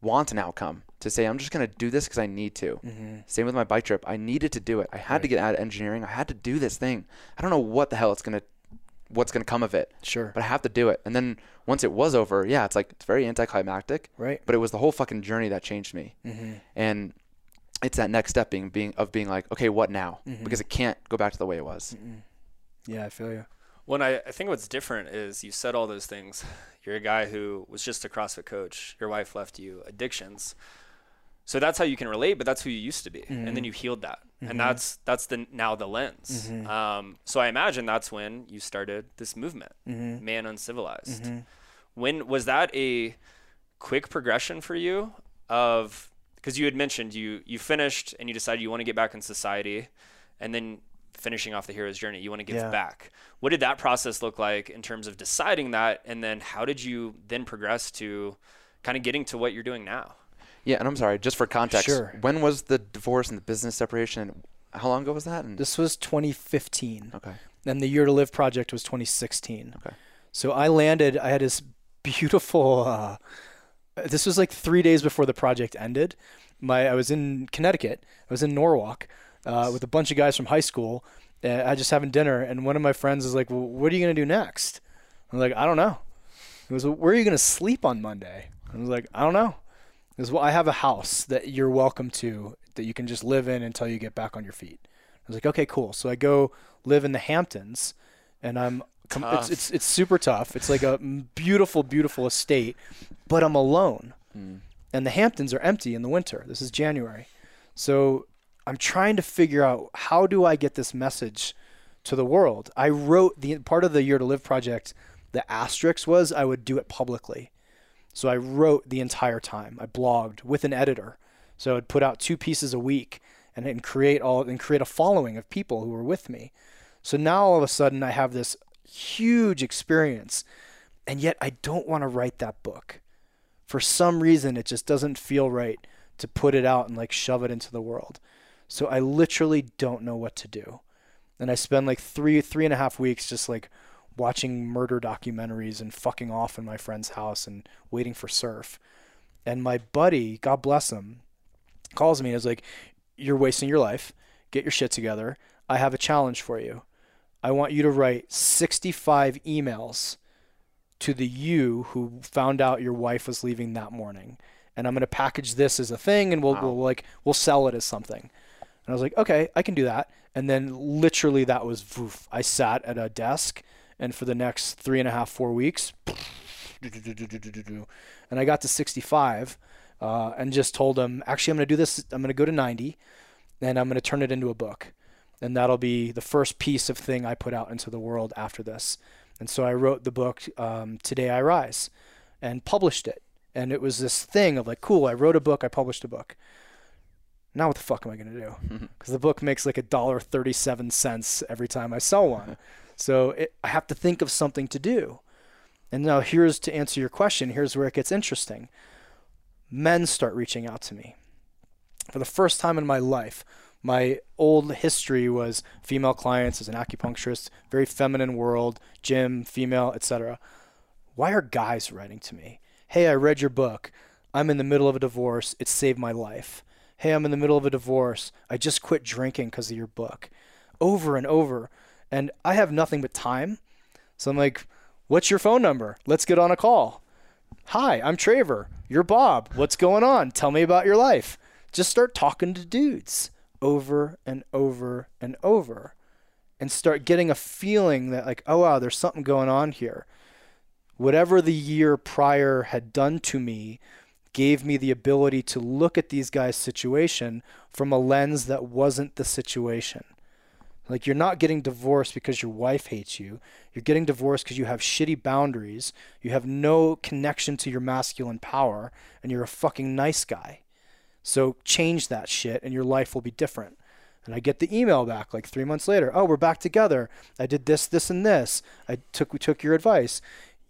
want an outcome, to say, I'm just going to do this because I need to. Same with my bike trip. I needed to do it. I had to get out of engineering. I had to do this thing. I don't know what the hell it's going to, what's going to come of it, Sure. but I have to do it. And then once it was over, yeah, it's like, it's very anticlimactic, Right. but it was the whole fucking journey that changed me. Mm-hmm. And it's that next step being, being of being like, okay, what now? Mm-hmm. Because it can't go back to the way it was. Yeah, I feel you. When I, I think what's different is you said all those things. You're a guy who was just a CrossFit coach. Your wife left you addictions. So that's how you can relate, but that's who you used to be, and Mm-hmm. then you healed that, and that's that's the now the lens. Mm-hmm. Um, so I imagine that's when you started this movement, Mm-hmm. man uncivilized. When was that a quick progression for you of because you had mentioned you you finished and you decided you want to get back in society, and then finishing off the hero's journey, you want to give Yeah. back. What did that process look like in terms of deciding that, and then how did you then progress to kind of getting to what you're doing now? Yeah, and I'm sorry, just for context, Sure. when was the divorce and the business separation? How long ago was that? And, This was 2015. okay. and the Year to Live project was 2016. Okay. So I landed. I had this beautiful. Uh, this was like three days before the project ended. My I was in Connecticut. I was in Norwalk uh, with a bunch of guys from high school. I just having dinner, and one of my friends is like, "Well, what are you gonna do next?" I'm like, "I don't know." He goes, well, "Where are you gonna sleep on Monday?" I was like, "I don't know." Goes, "Well, I have a house that you're welcome to that you can just live in until you get back on your feet." I was like, "Okay, cool." So I go live in the Hamptons, and I'm it's, it's it's super tough. It's like a beautiful, beautiful estate, but I'm alone, hmm. and the Hamptons are empty in the winter. This is January, so I'm trying to figure out how do I get this message to the world. I wrote the part of the Year to Live project. The asterisk was I would do it publicly. So I wrote the entire time. I blogged with an editor. So I'd put out two pieces a week and then create all and create a following of people who were with me. So now all of a sudden I have this huge experience and yet I don't want to write that book. For some reason it just doesn't feel right to put it out and like shove it into the world. So I literally don't know what to do. And I spend like three three and a half weeks just like watching murder documentaries and fucking off in my friend's house and waiting for surf. And my buddy, God bless him, calls me and is like, You're wasting your life. Get your shit together. I have a challenge for you. I want you to write 65 emails to the you who found out your wife was leaving that morning. And I'm going to package this as a thing and we'll, we'll like, we'll sell it as something. And I was like, okay, I can do that. And then literally that was voof. I sat at a desk and for the next three and a half, four weeks, and I got to 65 uh, and just told him, actually, I'm going to do this. I'm going to go to 90 and I'm going to turn it into a book. And that'll be the first piece of thing I put out into the world after this. And so I wrote the book, um, Today I Rise, and published it. And it was this thing of like, cool, I wrote a book, I published a book. Now what the fuck am I going to do? Because the book makes like a dollar thirty-seven cents every time I sell one. so it, I have to think of something to do. And now here's to answer your question. Here's where it gets interesting. Men start reaching out to me. For the first time in my life, my old history was female clients as an acupuncturist, very feminine world, gym, female, etc. Why are guys writing to me? Hey, I read your book. I'm in the middle of a divorce. It saved my life. Hey, I'm in the middle of a divorce. I just quit drinking because of your book. Over and over. And I have nothing but time. So I'm like, what's your phone number? Let's get on a call. Hi, I'm Traver. You're Bob. What's going on? Tell me about your life. Just start talking to dudes over and over and over and start getting a feeling that, like, oh, wow, there's something going on here. Whatever the year prior had done to me gave me the ability to look at these guys' situation from a lens that wasn't the situation. Like you're not getting divorced because your wife hates you. You're getting divorced because you have shitty boundaries. You have no connection to your masculine power and you're a fucking nice guy. So change that shit and your life will be different. And I get the email back like 3 months later. Oh, we're back together. I did this this and this. I took we took your advice.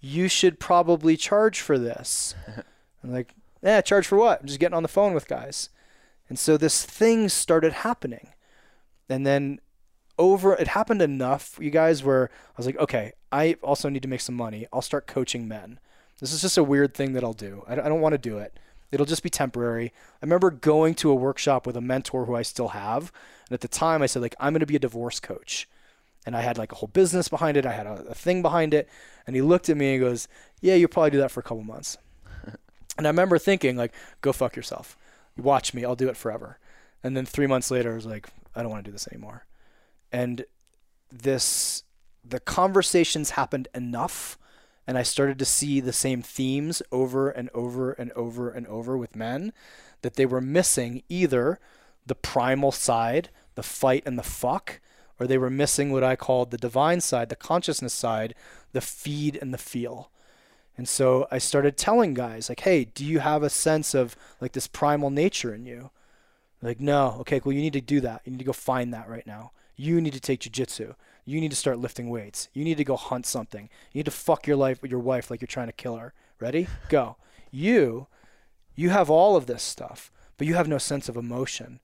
You should probably charge for this. I'm like, "Eh, charge for what? I'm just getting on the phone with guys." And so this thing started happening. And then over it happened enough you guys where i was like okay i also need to make some money. I'll start coaching men. This is just a weird thing that i'll do. I, I don't want to do it. It'll just be temporary. I remember going to a workshop with a mentor who i still have and at the time i said like i'm going to be a divorce coach. And i had like a whole business behind it. I had a, a thing behind it. And he looked at me and goes yeah you'll probably do that for a couple months. And i remember thinking like go fuck yourself. Watch me. I'll do it forever. And then three months later i was like i don't want to do this anymore and this the conversations happened enough and I started to see the same themes over and over and over and over with men that they were missing either the primal side, the fight and the fuck, or they were missing what I called the divine side, the consciousness side, the feed and the feel. And so I started telling guys like, "Hey, do you have a sense of like this primal nature in you?" Like, "No." Okay, well you need to do that. You need to go find that right now. You need to take jujitsu. You need to start lifting weights. You need to go hunt something. You need to fuck your life with your wife like you're trying to kill her. Ready? Go. You you have all of this stuff, but you have no sense of emotion.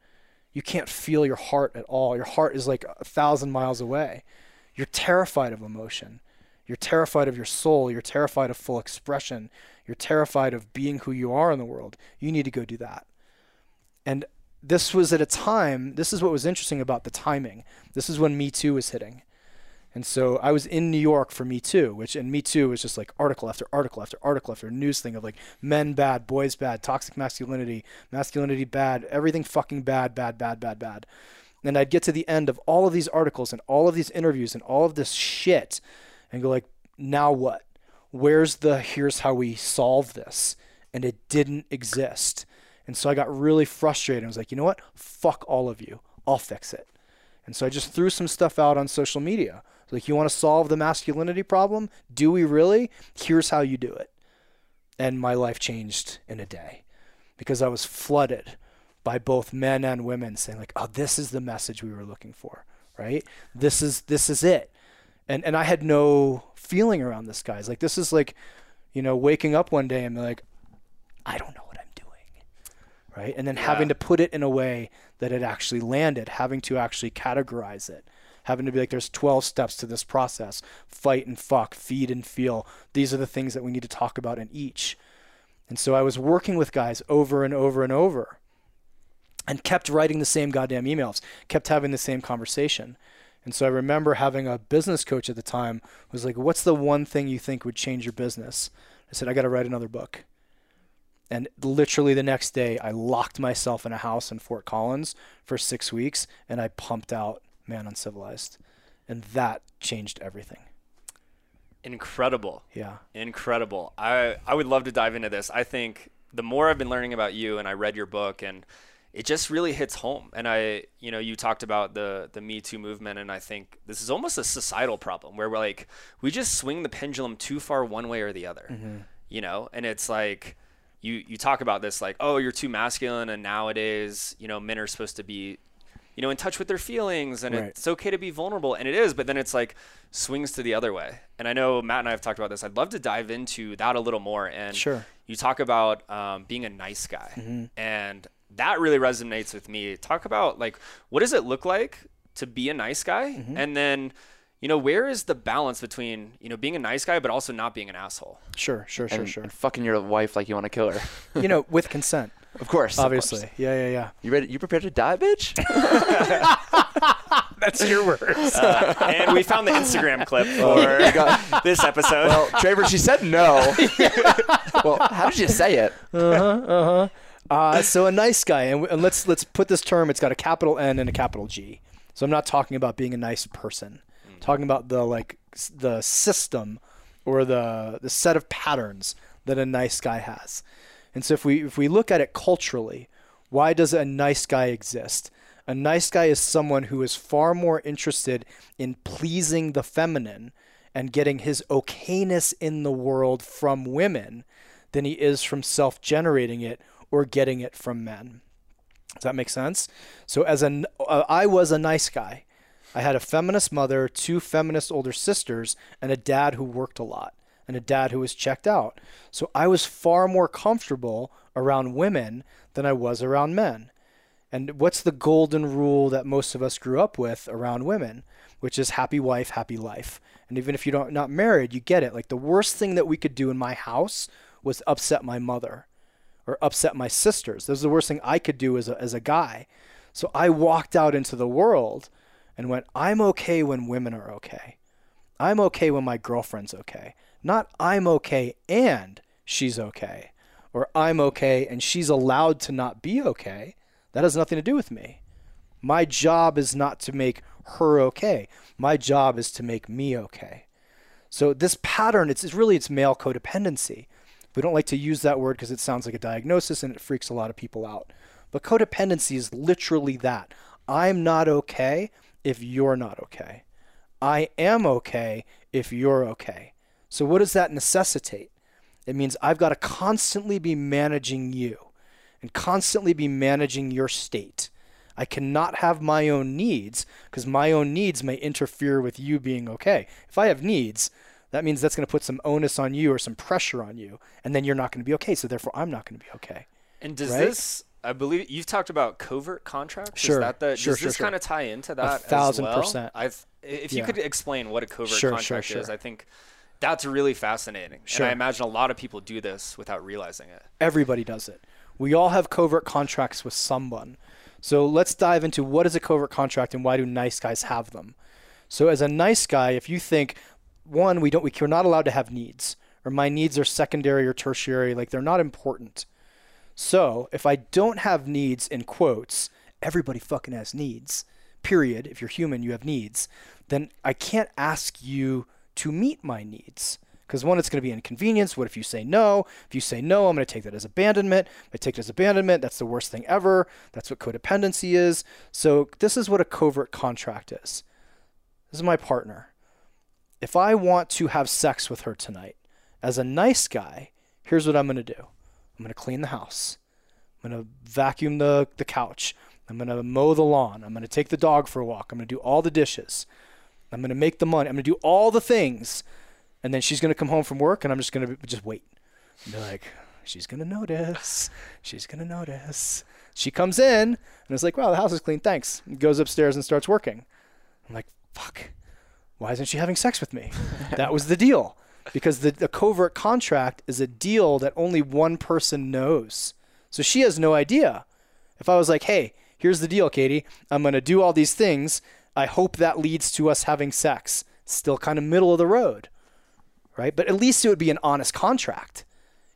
You can't feel your heart at all. Your heart is like a thousand miles away. You're terrified of emotion. You're terrified of your soul. You're terrified of full expression. You're terrified of being who you are in the world. You need to go do that. And this was at a time, this is what was interesting about the timing. This is when Me Too was hitting. And so I was in New York for Me Too, which and Me Too was just like article after article after article after news thing of like men bad, boys bad, toxic masculinity, masculinity bad, everything fucking bad, bad, bad, bad, bad. And I'd get to the end of all of these articles and all of these interviews and all of this shit and go like, now what? Where's the here's how we solve this? And it didn't exist. And so I got really frustrated. I was like, you know what? Fuck all of you. I'll fix it. And so I just threw some stuff out on social media. Like, you want to solve the masculinity problem? Do we really? Here's how you do it. And my life changed in a day because I was flooded by both men and women saying like, "Oh, this is the message we were looking for." Right? This is this is it. And and I had no feeling around this guys. Like this is like, you know, waking up one day and be like, I don't know. Right? And then having to put it in a way that it actually landed, having to actually categorize it having to be like, there's 12 steps to this process fight and fuck, feed and feel. These are the things that we need to talk about in each. And so I was working with guys over and over and over and kept writing the same goddamn emails, kept having the same conversation. And so I remember having a business coach at the time who was like, What's the one thing you think would change your business? I said, I got to write another book. And literally the next day, I locked myself in a house in Fort Collins for six weeks and I pumped out Man Uncivilized. And that changed everything. Incredible. Yeah. Incredible. I, I would love to dive into this. I think the more I've been learning about you and I read your book and it just really hits home. And I, you know, you talked about the the Me Too movement, and I think this is almost a societal problem where we're like we just swing the pendulum too far one way or the other, Mm-hmm. you know. And it's like you you talk about this like oh you're too masculine, and nowadays you know men are supposed to be you know in touch with their feelings and Right. it's okay to be vulnerable and it is but then it's like swings to the other way. And i know matt and i have talked about this. I'd love to dive into that a little more and Sure. you talk about um, being a nice guy and that really resonates with me. Talk about like what does it look like to be a nice guy? And then you know where is the balance between you know being a nice guy but also not being an asshole Sure, sure, sure, and, sure. and fucking your wife like you want to kill her. you know, with consent, Of course. of obviously. course. Yeah, yeah, yeah. You ready? You prepared to die, bitch? That's your words. and we found the instagram clip for this episode well, Traver, she said no. well, how did you say it? Uh-huh, uh-huh. Uh, so a nice guy, and, and let's let's put this term. It's got a capital N and a capital G. So I'm not talking about being a nice person. I'm talking about the like the system or the the set of patterns that a nice guy has. And so if we if we look at it culturally, why does a nice guy exist? A nice guy is someone who is far more interested in pleasing the feminine and getting his okayness in the world from women than he is from self generating it or getting it from men. Does that make sense? So, as an, uh, I was a nice guy. I had a feminist mother, two feminist older sisters, and a dad who worked a lot, and a dad who was checked out. So, I was far more comfortable around women than I was around men. And what's the golden rule that most of us grew up with around women, which is happy wife, happy life. And even if you don't not married, you get it. Like the worst thing that we could do in my house was upset my mother or upset my sisters. That was the worst thing I could do as a, as a guy. So I walked out into the world and went, I'm okay when women are okay. I'm okay when my girlfriend's okay. Not I'm okay and she's okay. Or I'm okay and she's allowed to not be okay. That has nothing to do with me. My job is not to make her okay. My job is to make me okay. So this pattern, it's, it's really it's male codependency. We don't like to use that word because it sounds like a diagnosis and it freaks a lot of people out. But codependency is literally that. I'm not okay if you're not okay. I am okay if you're okay. So what does that necessitate? It means I've got to constantly be managing you and constantly be managing your state. I cannot have my own needs because my own needs may interfere with you being okay. If I have needs, that means that's going to put some onus on you or some pressure on you, and then you're not going to be okay. So therefore, I'm not going to be okay. And does Right? this? I believe you've talked about covert contracts. Sure, Is that the, sure, does sure, this sure. kind of tie into that thousand as well? percent. I've, if you Yeah. could explain what a covert contract is. I think that's really fascinating. And I imagine a lot of people do this without realizing it. Everybody does it. We all have covert contracts with someone. So let's dive into what is a covert contract and why do nice guys have them. So as a nice guy, if you think one, we don't we, we're not allowed to have needs, or my needs are secondary or tertiary, like they're not important. So if I don't have needs in quotes, everybody fucking has needs. Period. If you're human, you have needs. Then I can't ask you to meet my needs. Because one, it's going to be inconvenience. What if you say no? If you say no, I'm going to take that as abandonment. If I take it as abandonment, that's the worst thing ever. That's what codependency is. So this is what a covert contract is. This is my partner. If I want to have sex with her tonight, as a nice guy, here's what I'm going to do. I'm going to clean the house. I'm going to vacuum the, the couch. I'm going to mow the lawn. I'm going to take the dog for a walk. I'm going to do all the dishes. I'm going to make the money. I'm going to do all the things. And then she's going to come home from work and I'm just going to just wait. And be like, she's going to notice. She's going to notice. She comes in and it's like, wow, the house is clean. Thanks. And goes upstairs and starts working. I'm like, fuck. Why isn't she having sex with me? that was the deal. Because the, the covert contract is a deal that only one person knows. So she has no idea. If I was like, hey, here's the deal, Katie, I'm going to do all these things. I hope that leads to us having sex. Still kind of middle of the road, right? But at least it would be an honest contract.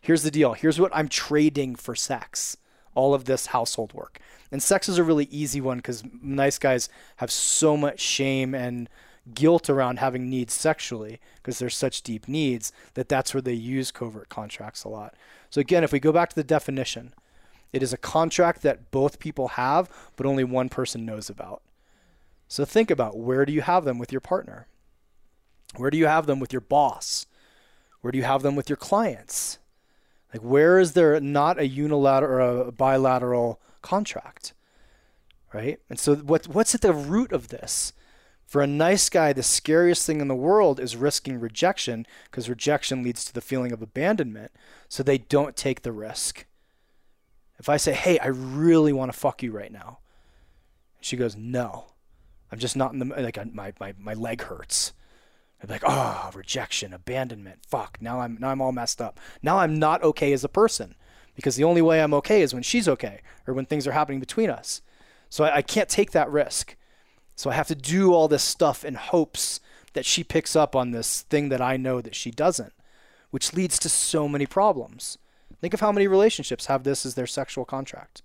Here's the deal. Here's what I'm trading for sex. All of this household work. And sex is a really easy one because nice guys have so much shame and guilt around having needs sexually because there's such deep needs that that's where they use covert contracts a lot. So again, if we go back to the definition, it is a contract that both people have, but only one person knows about. So think about where do you have them with your partner? Where do you have them with your boss? Where do you have them with your clients? Like, where is there not a unilateral or a bilateral contract? Right? And so, what, what's at the root of this? For a nice guy, the scariest thing in the world is risking rejection because rejection leads to the feeling of abandonment. So they don't take the risk. If I say, hey, I really want to fuck you right now, she goes, no, I'm just not in the, like, my, my, my leg hurts. I'd be like, oh, rejection, abandonment, fuck. Now I'm, now I'm all messed up. Now I'm not okay as a person because the only way I'm okay is when she's okay or when things are happening between us. So I, I can't take that risk. So I have to do all this stuff in hopes that she picks up on this thing that I know that she doesn't, which leads to so many problems. Think of how many relationships have this as their sexual contract.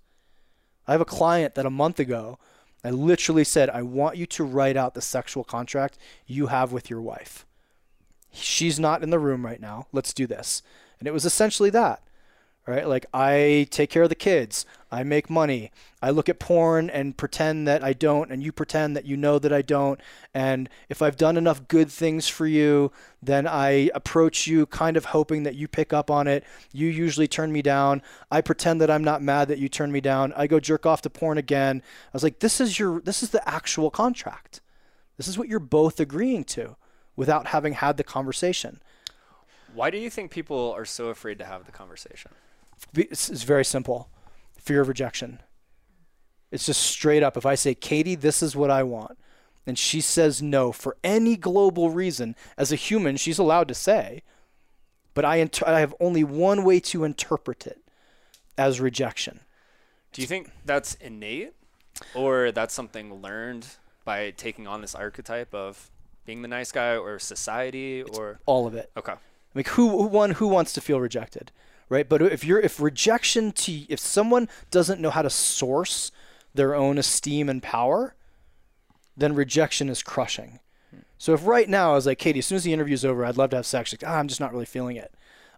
I have a client that a month ago, I literally said, I want you to write out the sexual contract you have with your wife. She's not in the room right now. Let's do this. And it was essentially that right? Like I take care of the kids, I make money, I look at porn and pretend that I don't, and you pretend that you know that I don't. And if I've done enough good things for you, then I approach you kind of hoping that you pick up on it. You usually turn me down. I pretend that I'm not mad that you turn me down. I go jerk off to porn again. I was like, this is your, this is the actual contract. This is what you're both agreeing to without having had the conversation. Why do you think people are so afraid to have the conversation? It's, it's very simple fear of rejection. It's just straight up. If I say, Katie, this is what I want, and she says no for any global reason, as a human, she's allowed to say, but I, inter- I have only one way to interpret it as rejection. Do you think that's innate, or that's something learned by taking on this archetype of being the nice guy, or society, or All of it. okay? Like who, who one who wants to feel rejected, right? But if you're if rejection to if someone doesn't know how to source their own esteem and power, then rejection is crushing. So if right now I was like, Katie, as soon as the interview's over, I'd love to have sex. She's Like, ah, I'm just not really feeling it.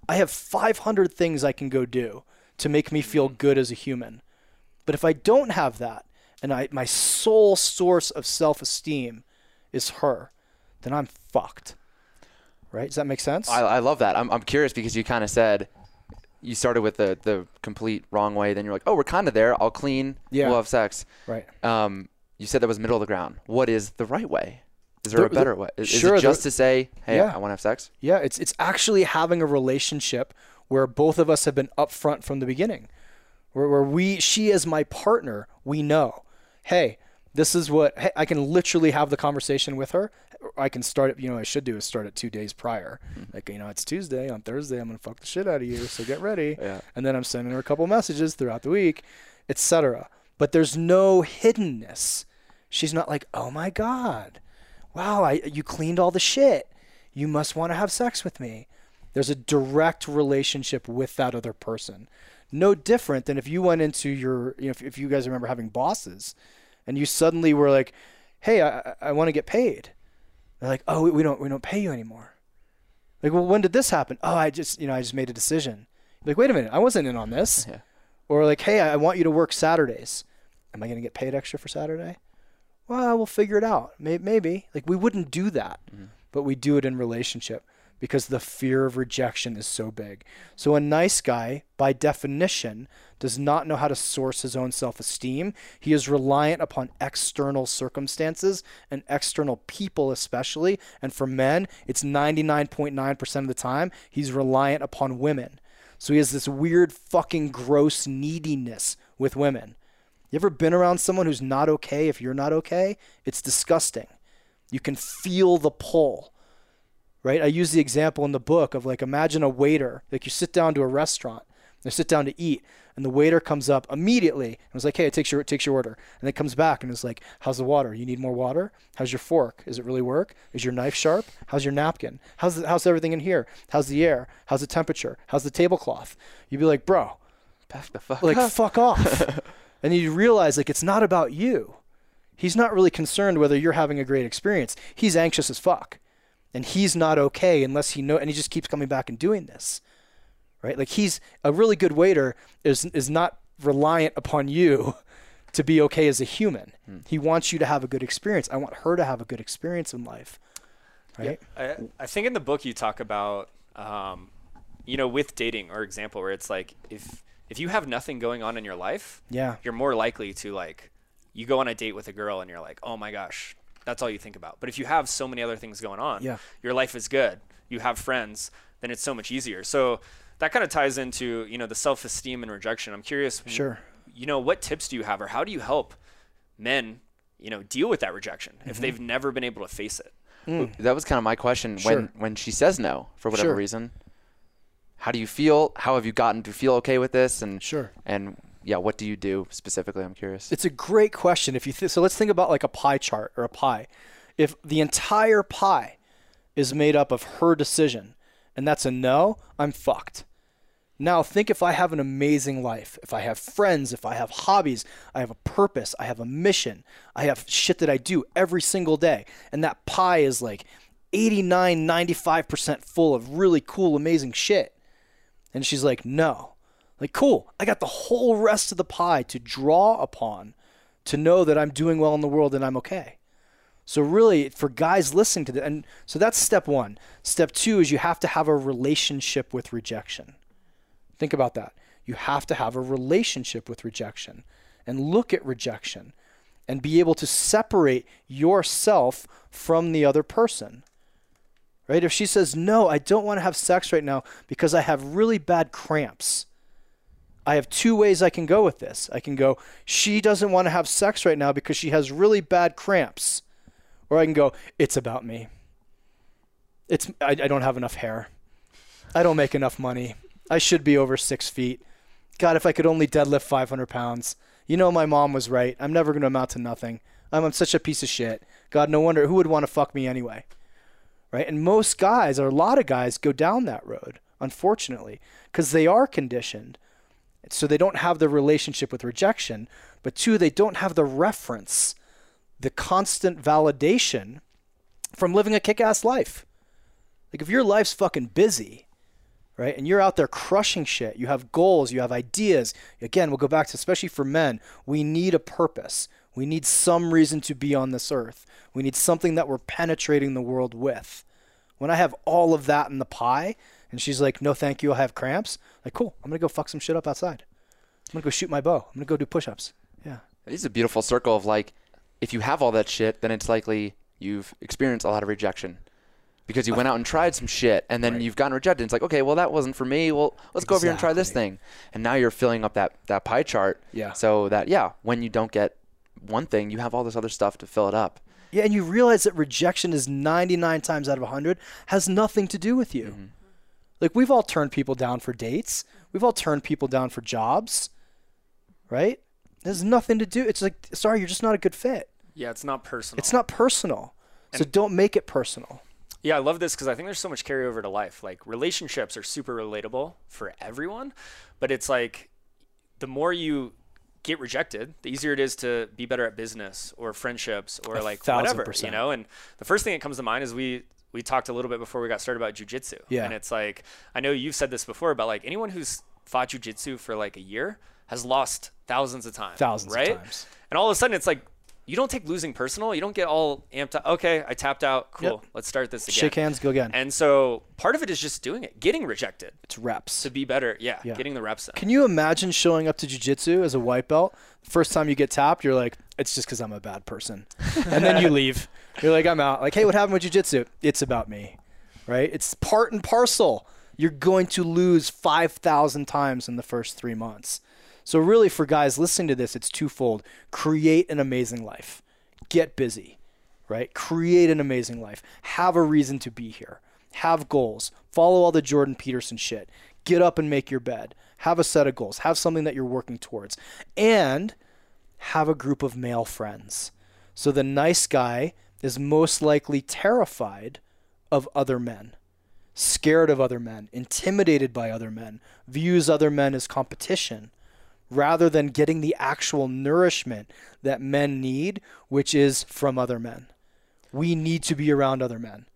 I have 500 things I can go do to make me feel good as a human. But if I don't have that, and I my sole source of self-esteem is her, then I'm fucked. Right? Does that make sense? I, I love that. I'm, I'm curious because you kind of said you started with the, the complete wrong way. Then you're like, oh, we're kind of there. I'll clean. Yeah. We'll have sex. right. Um, you said that was middle of the ground. What is the right way? Is there There- a better way? Is, sure, is it just there- to say, hey, Yeah. I want to have sex? Yeah, it's it's actually having a relationship where both of us have been upfront from the beginning. Where where we she as my partner, we know, hey, this is what hey, I can literally have the conversation with her. I can start it, you know, I should do is start it two days prior. Hmm. Like, you know, it's Tuesday. On Thursday, I'm gonna fuck the shit out of you, so get ready. Yeah. And then I'm sending her a couple messages throughout the week, etc. But there's no hiddenness. She's not like, oh my god, wow, I you cleaned all the shit. You must want to have sex with me. There's a direct relationship with that other person. No different than if you went into your, you know, if, if you guys remember having bosses and you suddenly were like, hey, I- I want to get paid. They're like, oh, we, don't, we don't pay you anymore. Like, well, when did this happen? Oh, I just, you know, I just made a decision. Like, wait a minute, I wasn't in on this. Yeah. Or like, hey, I want you to work Saturdays. Am I going to get paid extra for Saturday? Well, we'll figure it out. Maybe, maybe. Like, we wouldn't do that, mm-hmm. but we do it in relationship because the fear of rejection is so big. So, a nice guy, by definition, does not know how to source his own self esteem. He is reliant upon external circumstances and external people, especially. And for men, it's 99.9% of the time, he's reliant upon women. So, he has this weird, fucking gross neediness with women. You ever been around someone who's not okay if you're not okay? It's disgusting. You can feel the pull right? I use the example in the book of like imagine a waiter, like you sit down to a restaurant, they sit down to eat, and the waiter comes up immediately and was like, "Hey, it takes your it takes your order," and then comes back and is like, "How's the water? You need more water? How's your fork? Is it really work? Is your knife sharp? How's your napkin? How's the, how's everything in here? How's the air? How's the temperature? How's the tablecloth?" You'd be like, "Bro, Back the fuck like up. fuck off," and you realize like it's not about you. He's not really concerned whether you're having a great experience. He's anxious as fuck and he's not okay unless he know and he just keeps coming back and doing this right? Like he's a really good waiter is is not reliant upon you to be okay as a human. He wants you to have a good experience. I want her to have a good experience in life right? I, I think in the book you talk about, um, you know, with dating or example where it's like if if you have nothing going on in your life, Yeah. you're more likely to like you go on a date with a girl and you're like, oh my gosh, that's all you think about. But if you have so many other things going on, Yeah. your life is good. You have friends, then it's so much easier. So that kind of ties into you know the self esteem and rejection. I'm curious, Sure. You know, what tips do you have, or how do you help men, you know, deal with that rejection Mm-hmm. if they've never been able to face it? That was kind of my question Sure. when when she says no for whatever Sure. reason. How do you feel? How have you gotten to feel okay with this? And Sure. And yeah, what do you do specifically? I'm curious. It's a great question. If you th- so, let's think about like a pie chart or a pie. If the entire pie is made up of her decision, and that's a no, I'm fucked. Now think if I have an amazing life, if I have friends, if I have hobbies, I have a purpose, I have a mission, I have shit that I do every single day, and that pie is like 89, 95% full of really cool, amazing shit. And she's like, no. Like, cool. I got the whole rest of the pie to draw upon to know that I'm doing well in the world and I'm okay. So, really, for guys listening to that, and so that's step one. Step two is you have to have a relationship with rejection. Think about that. You have to have a relationship with rejection and look at rejection and be able to separate yourself from the other person right? If she says, No, I don't want to have sex right now because I have really bad cramps, I have two ways I can go with this. I can go, She doesn't want to have sex right now because she has really bad cramps. Or I can go, It's about me. It's, I, I don't have enough hair. I don't make enough money. I should be over six feet. God, if I could only deadlift 500 pounds. You know, my mom was right. I'm never going to amount to nothing. I'm, I'm such a piece of shit. God, no wonder who would want to fuck me anyway right? And most guys, or a lot of guys, go down that road, unfortunately, because they are conditioned. So they don't have the relationship with rejection, but two, they don't have the reference, the constant validation from living a kick-ass life. Like if your life's fucking busy, right? And you're out there crushing shit. You have goals, you have ideas. Again, we'll go back to especially for men, we need a purpose. We need some reason to be on this earth. We need something that we're penetrating the world with. When I have all of that in the pie, and she's like, "No, thank you, I have cramps." Like, cool. I'm gonna go fuck some shit up outside. I'm gonna go shoot my bow. I'm gonna go do push-ups. Yeah. It is a beautiful circle of like, if you have all that shit, then it's likely you've experienced a lot of rejection because you went out and tried some shit and then you've gotten rejected. It's like, okay, well that wasn't for me. Well, let's go over here and try this thing. And now you're filling up that that pie chart. Yeah. So that yeah, when you don't get one thing, you have all this other stuff to fill it up. Yeah, and you realize that rejection is 99 times out of 100 has nothing to do with you. Mm-hmm. Like we've all turned people down for dates. We've all turned people down for jobs. Right? There's nothing to do. It's like sorry, you're just not a good fit. Yeah, it's not personal. It's not personal. So don't make it personal. Yeah, I love this because I think there's so much carryover to life. Like relationships are super relatable for everyone, but it's like the more you get rejected, the easier it is to be better at business or friendships or A like whatever, you know. And the first thing that comes to mind is we we talked a little bit before we got started about jujitsu. Yeah. And it's like I know you've said this before, but like anyone who's fought jujitsu for like a year has lost thousands of times. Thousands of right? times. And all of a sudden it's like you don't take losing personal. You don't get all amped up. Okay, I tapped out. Cool. Yep. Let's start this again. Shake hands, go again. And so part of it is just doing it, getting rejected it's reps. to be better. Yeah, Yeah. getting the reps in. Can you imagine showing up to jujitsu as a white belt? First time you get tapped, you're like, it's just because I'm a bad person. and then you leave. You're like, I'm out. Like, hey, what happened with jujitsu? It's about me, right? It's part and parcel. You're going to lose 5,000 times in the first three months. So, really, for guys listening to this, it's twofold create an amazing life, get busy, right? Create an amazing life, have a reason to be here, have goals, follow all the Jordan Peterson shit, get up and make your bed, have a set of goals, have something that you're working towards, and have a group of male friends. So the nice guy is most likely terrified of other men, scared of other men, intimidated by other men, views other men as competition, rather than getting the actual nourishment that men need, which is from other men. We need to be around other men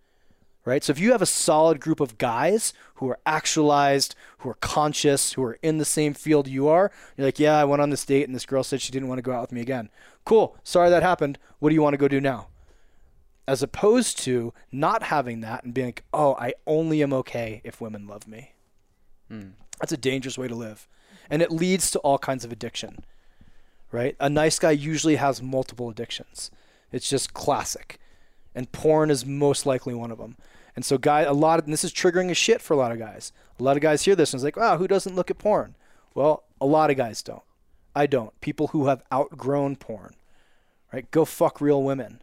right? So if you have a solid group of guys who are actualized, who are conscious, who are in the same field you are, you're like, yeah, I went on this date and this girl said she didn't want to go out with me again. Cool. Sorry that happened. What do you want to go do now? As opposed to not having that and being like, oh, I only am okay if women love me. Hmm. That's a dangerous way to live. And it leads to all kinds of addiction, right? A nice guy usually has multiple addictions. It's just classic and porn is most likely one of them. And so, guy, a lot of and this is triggering a shit for a lot of guys. A lot of guys hear this and it's like, wow, who doesn't look at porn? Well, a lot of guys don't. I don't. People who have outgrown porn, right? Go fuck real women.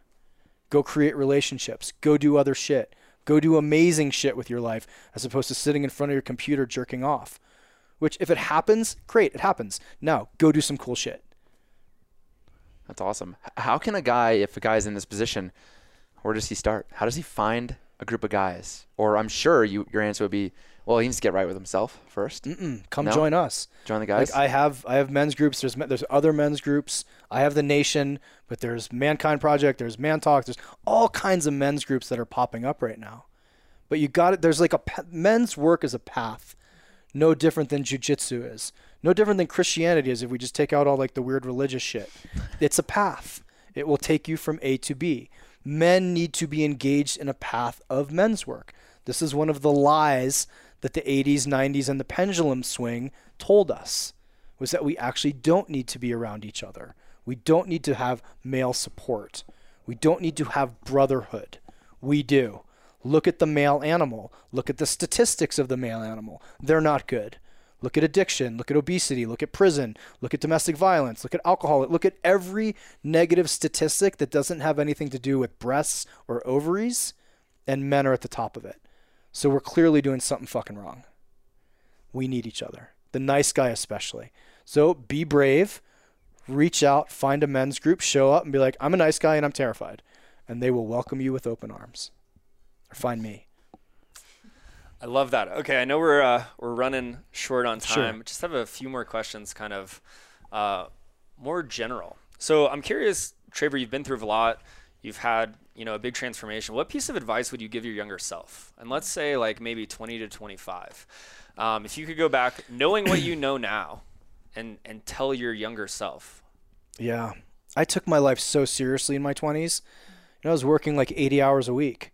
Go create relationships. Go do other shit. Go do amazing shit with your life as opposed to sitting in front of your computer jerking off. Which, if it happens, great, it happens. Now, go do some cool shit. That's awesome. How can a guy, if a guy's in this position, where does he start? How does he find a group of guys? Or I'm sure you, your answer would be, well, he needs to get right with himself first. Mm, come No? join us. Join the guys. Like I have, I have men's groups. There's there's other men's groups. I have the Nation, but there's Mankind Project. There's Man Talk. There's all kinds of men's groups that are popping up right now. But you got it. There's like a men's work is a path, no different than jujitsu is. No different than Christianity is. If we just take out all like the weird religious shit, it's a path. It will take you from A to B. Men need to be engaged in a path of men's work. This is one of the lies that the 80s, 90s, and the pendulum swing told us was that we actually don't need to be around each other. We don't need to have male support. We don't need to have brotherhood. We do. Look at the male animal. Look at the statistics of the male animal. They're not good. Look at addiction. Look at obesity. Look at prison. Look at domestic violence. Look at alcohol. Look at every negative statistic that doesn't have anything to do with breasts or ovaries, and men are at the top of it. So we're clearly doing something fucking wrong. We need each other. The nice guy, especially. So be brave, reach out, find a men's group, show up, and be like, I'm a nice guy and I'm terrified. And they will welcome you with open arms. Or find me. I love that. Okay, I know we're uh, we're running short on time. Sure. Just have a few more questions, kind of uh, more general. So I'm curious, Traver. You've been through a lot. You've had, you know, a big transformation. What piece of advice would you give your younger self? And let's say like maybe 20 to 25. Um, if you could go back, knowing what you know now, and and tell your younger self. Yeah. I took my life so seriously in my 20s. You know, I was working like 80 hours a week.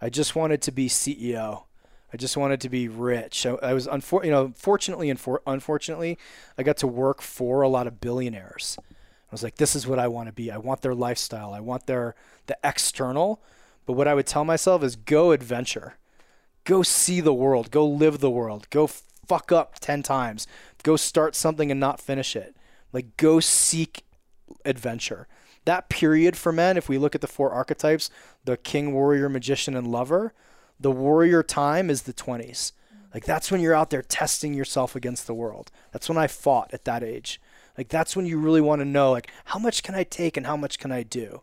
I just wanted to be CEO. I just wanted to be rich. I, I was, unfor- you know, fortunately and for- unfortunately, I got to work for a lot of billionaires. I was like, this is what I want to be. I want their lifestyle. I want their the external. But what I would tell myself is go adventure, go see the world, go live the world, go fuck up ten times, go start something and not finish it. Like go seek adventure. That period for men, if we look at the four archetypes, the king, warrior, magician, and lover, the warrior time is the 20s. Like that's when you're out there testing yourself against the world. That's when I fought at that age. Like that's when you really want to know like how much can I take and how much can I do?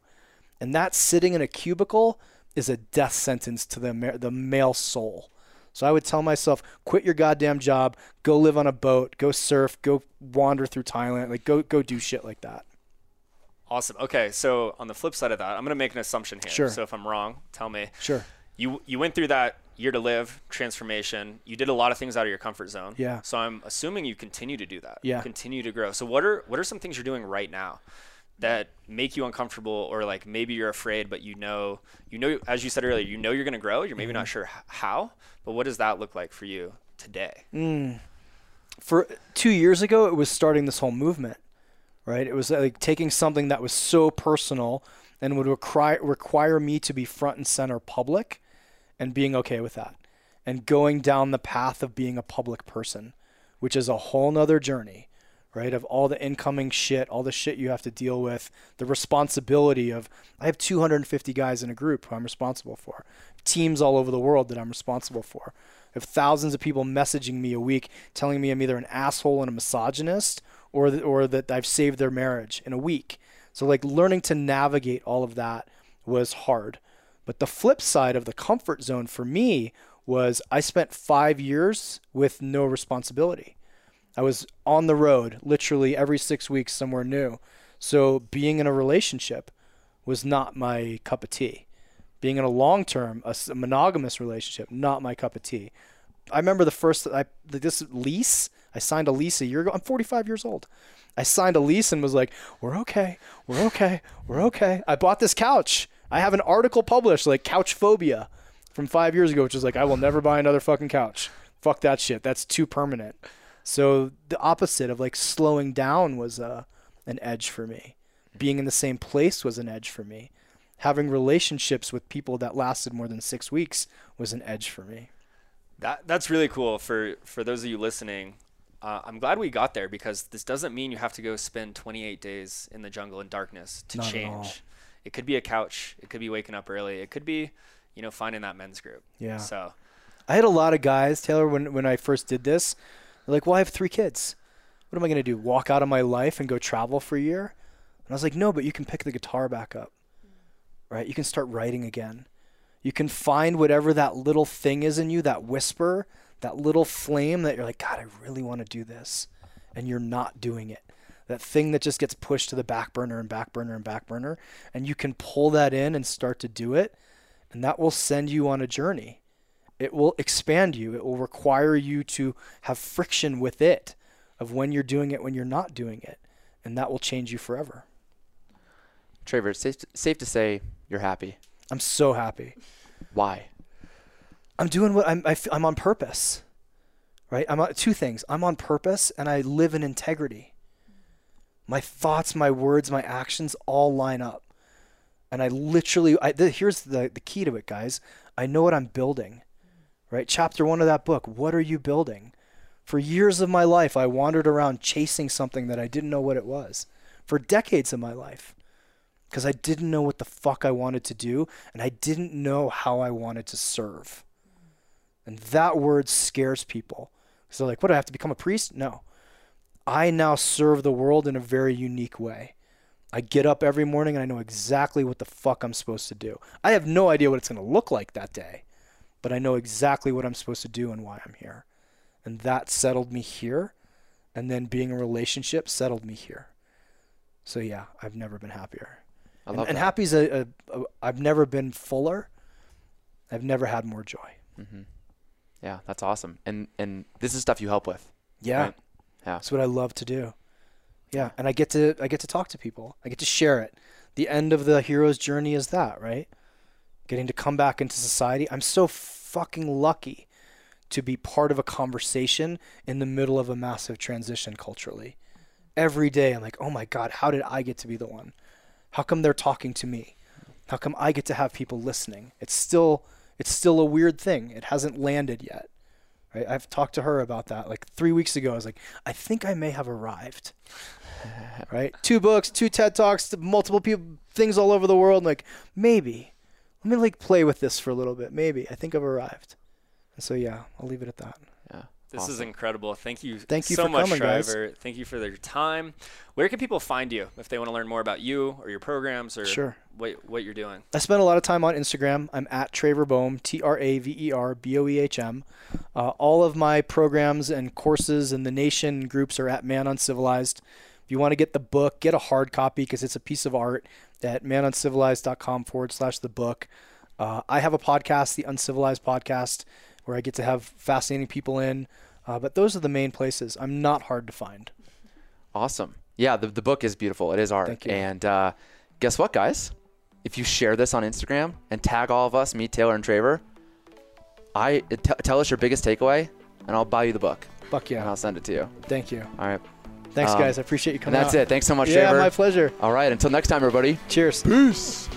And that sitting in a cubicle is a death sentence to the the male soul. So I would tell myself, quit your goddamn job, go live on a boat, go surf, go wander through Thailand, like go go do shit like that. Awesome. Okay, so on the flip side of that, I'm going to make an assumption here. Sure. So if I'm wrong, tell me. Sure. You you went through that year to live transformation. You did a lot of things out of your comfort zone. Yeah. So I'm assuming you continue to do that. Yeah. Continue to grow. So what are what are some things you're doing right now that make you uncomfortable or like maybe you're afraid but you know you know as you said earlier, you know you're going to grow, you're maybe mm-hmm. not sure how, but what does that look like for you today? Mm. For 2 years ago it was starting this whole movement right? It was like taking something that was so personal and would require require me to be front and center public and being okay with that and going down the path of being a public person, which is a whole nother journey, right? Of all the incoming shit, all the shit you have to deal with, the responsibility of I have 250 guys in a group who I'm responsible for, teams all over the world that I'm responsible for. I have thousands of people messaging me a week telling me I'm either an asshole and a misogynist or th- or that I've saved their marriage in a week. So like learning to navigate all of that was hard. But the flip side of the comfort zone for me was I spent 5 years with no responsibility. I was on the road literally every 6 weeks somewhere new. So being in a relationship was not my cup of tea. Being in a long term, a, monogamous relationship, not my cup of tea. I remember the first I this lease I signed a lease a year ago. I'm 45 years old. I signed a lease and was like, "We're okay. We're okay. We're okay." I bought this couch. I have an article published like couch phobia from 5 years ago which is like I will never buy another fucking couch. Fuck that shit. That's too permanent. So the opposite of like slowing down was uh, an edge for me. Being in the same place was an edge for me. Having relationships with people that lasted more than 6 weeks was an edge for me. That that's really cool for for those of you listening uh, I'm glad we got there because this doesn't mean you have to go spend 28 days in the jungle in darkness to Not change. It could be a couch. It could be waking up early. It could be, you know, finding that men's group. Yeah. So I had a lot of guys, Taylor, when, when I first did this, they're like, well, I have three kids. What am I going to do? Walk out of my life and go travel for a year? And I was like, no, but you can pick the guitar back up, right? You can start writing again. You can find whatever that little thing is in you, that whisper that little flame that you're like, God, I really want to do this. And you're not doing it. That thing that just gets pushed to the back burner and back burner and back burner. And you can pull that in and start to do it. And that will send you on a journey. It will expand you. It will require you to have friction with it of when you're doing it, when you're not doing it. And that will change you forever. Traver, it's safe to, safe to say you're happy. I'm so happy. Why? I'm doing what I'm, I, am i am on purpose, right? I'm on, two things. I'm on purpose and I live in integrity. My thoughts, my words, my actions all line up. And I literally, I, the, here's the, the key to it, guys. I know what I'm building, right? Chapter one of that book. What are you building? For years of my life, I wandered around chasing something that I didn't know what it was. For decades of my life because I didn't know what the fuck I wanted to do and I didn't know how I wanted to serve. And that word scares people. So, like, what do I have to become a priest? No. I now serve the world in a very unique way. I get up every morning and I know exactly what the fuck I'm supposed to do. I have no idea what it's going to look like that day, but I know exactly what I'm supposed to do and why I'm here. And that settled me here. And then being in a relationship settled me here. So, yeah, I've never been happier. I love and, and happy's a, a, I've never been fuller. I've never had more joy. Mhm. Yeah, that's awesome. And and this is stuff you help with. Yeah. Right. Yeah. That's what I love to do. Yeah, and I get to I get to talk to people. I get to share it. The end of the hero's journey is that, right? Getting to come back into society. I'm so fucking lucky to be part of a conversation in the middle of a massive transition culturally. Every day I'm like, "Oh my god, how did I get to be the one? How come they're talking to me? How come I get to have people listening?" It's still it's still a weird thing. It hasn't landed yet. Right? I've talked to her about that like three weeks ago. I was like, I think I may have arrived. right? Two books, two TED talks, multiple people, things all over the world. Like maybe, let me like play with this for a little bit. Maybe I think I've arrived. And so yeah, I'll leave it at that. Yeah. This is incredible. Thank you Thank you so for much, coming, guys. Traver. Thank you for your time. Where can people find you if they want to learn more about you or your programs or Sure. what, what you're doing? I spend a lot of time on Instagram. I'm at Traver Boehm, T R A V E R B O E H M. Uh, all of my programs and courses in the nation groups are at Man Uncivilized. If you want to get the book, get a hard copy because it's a piece of art at manuncivilized.com forward slash the book. Uh, I have a podcast, the Uncivilized Podcast, where I get to have fascinating people in. Uh, but those are the main places. I'm not hard to find. Awesome. Yeah, the, the book is beautiful. It is art. Thank you. And uh, guess what, guys? If you share this on Instagram and tag all of us, me, Taylor, and Traver, I t- tell us your biggest takeaway, and I'll buy you the book Fuck yeah. and. I'll send it to you. Thank you. All right. Thanks, um, guys. I appreciate you coming. And that's out. it. Thanks so much, yeah, Traver. my pleasure. All right. Until next time, everybody. Cheers. Peace.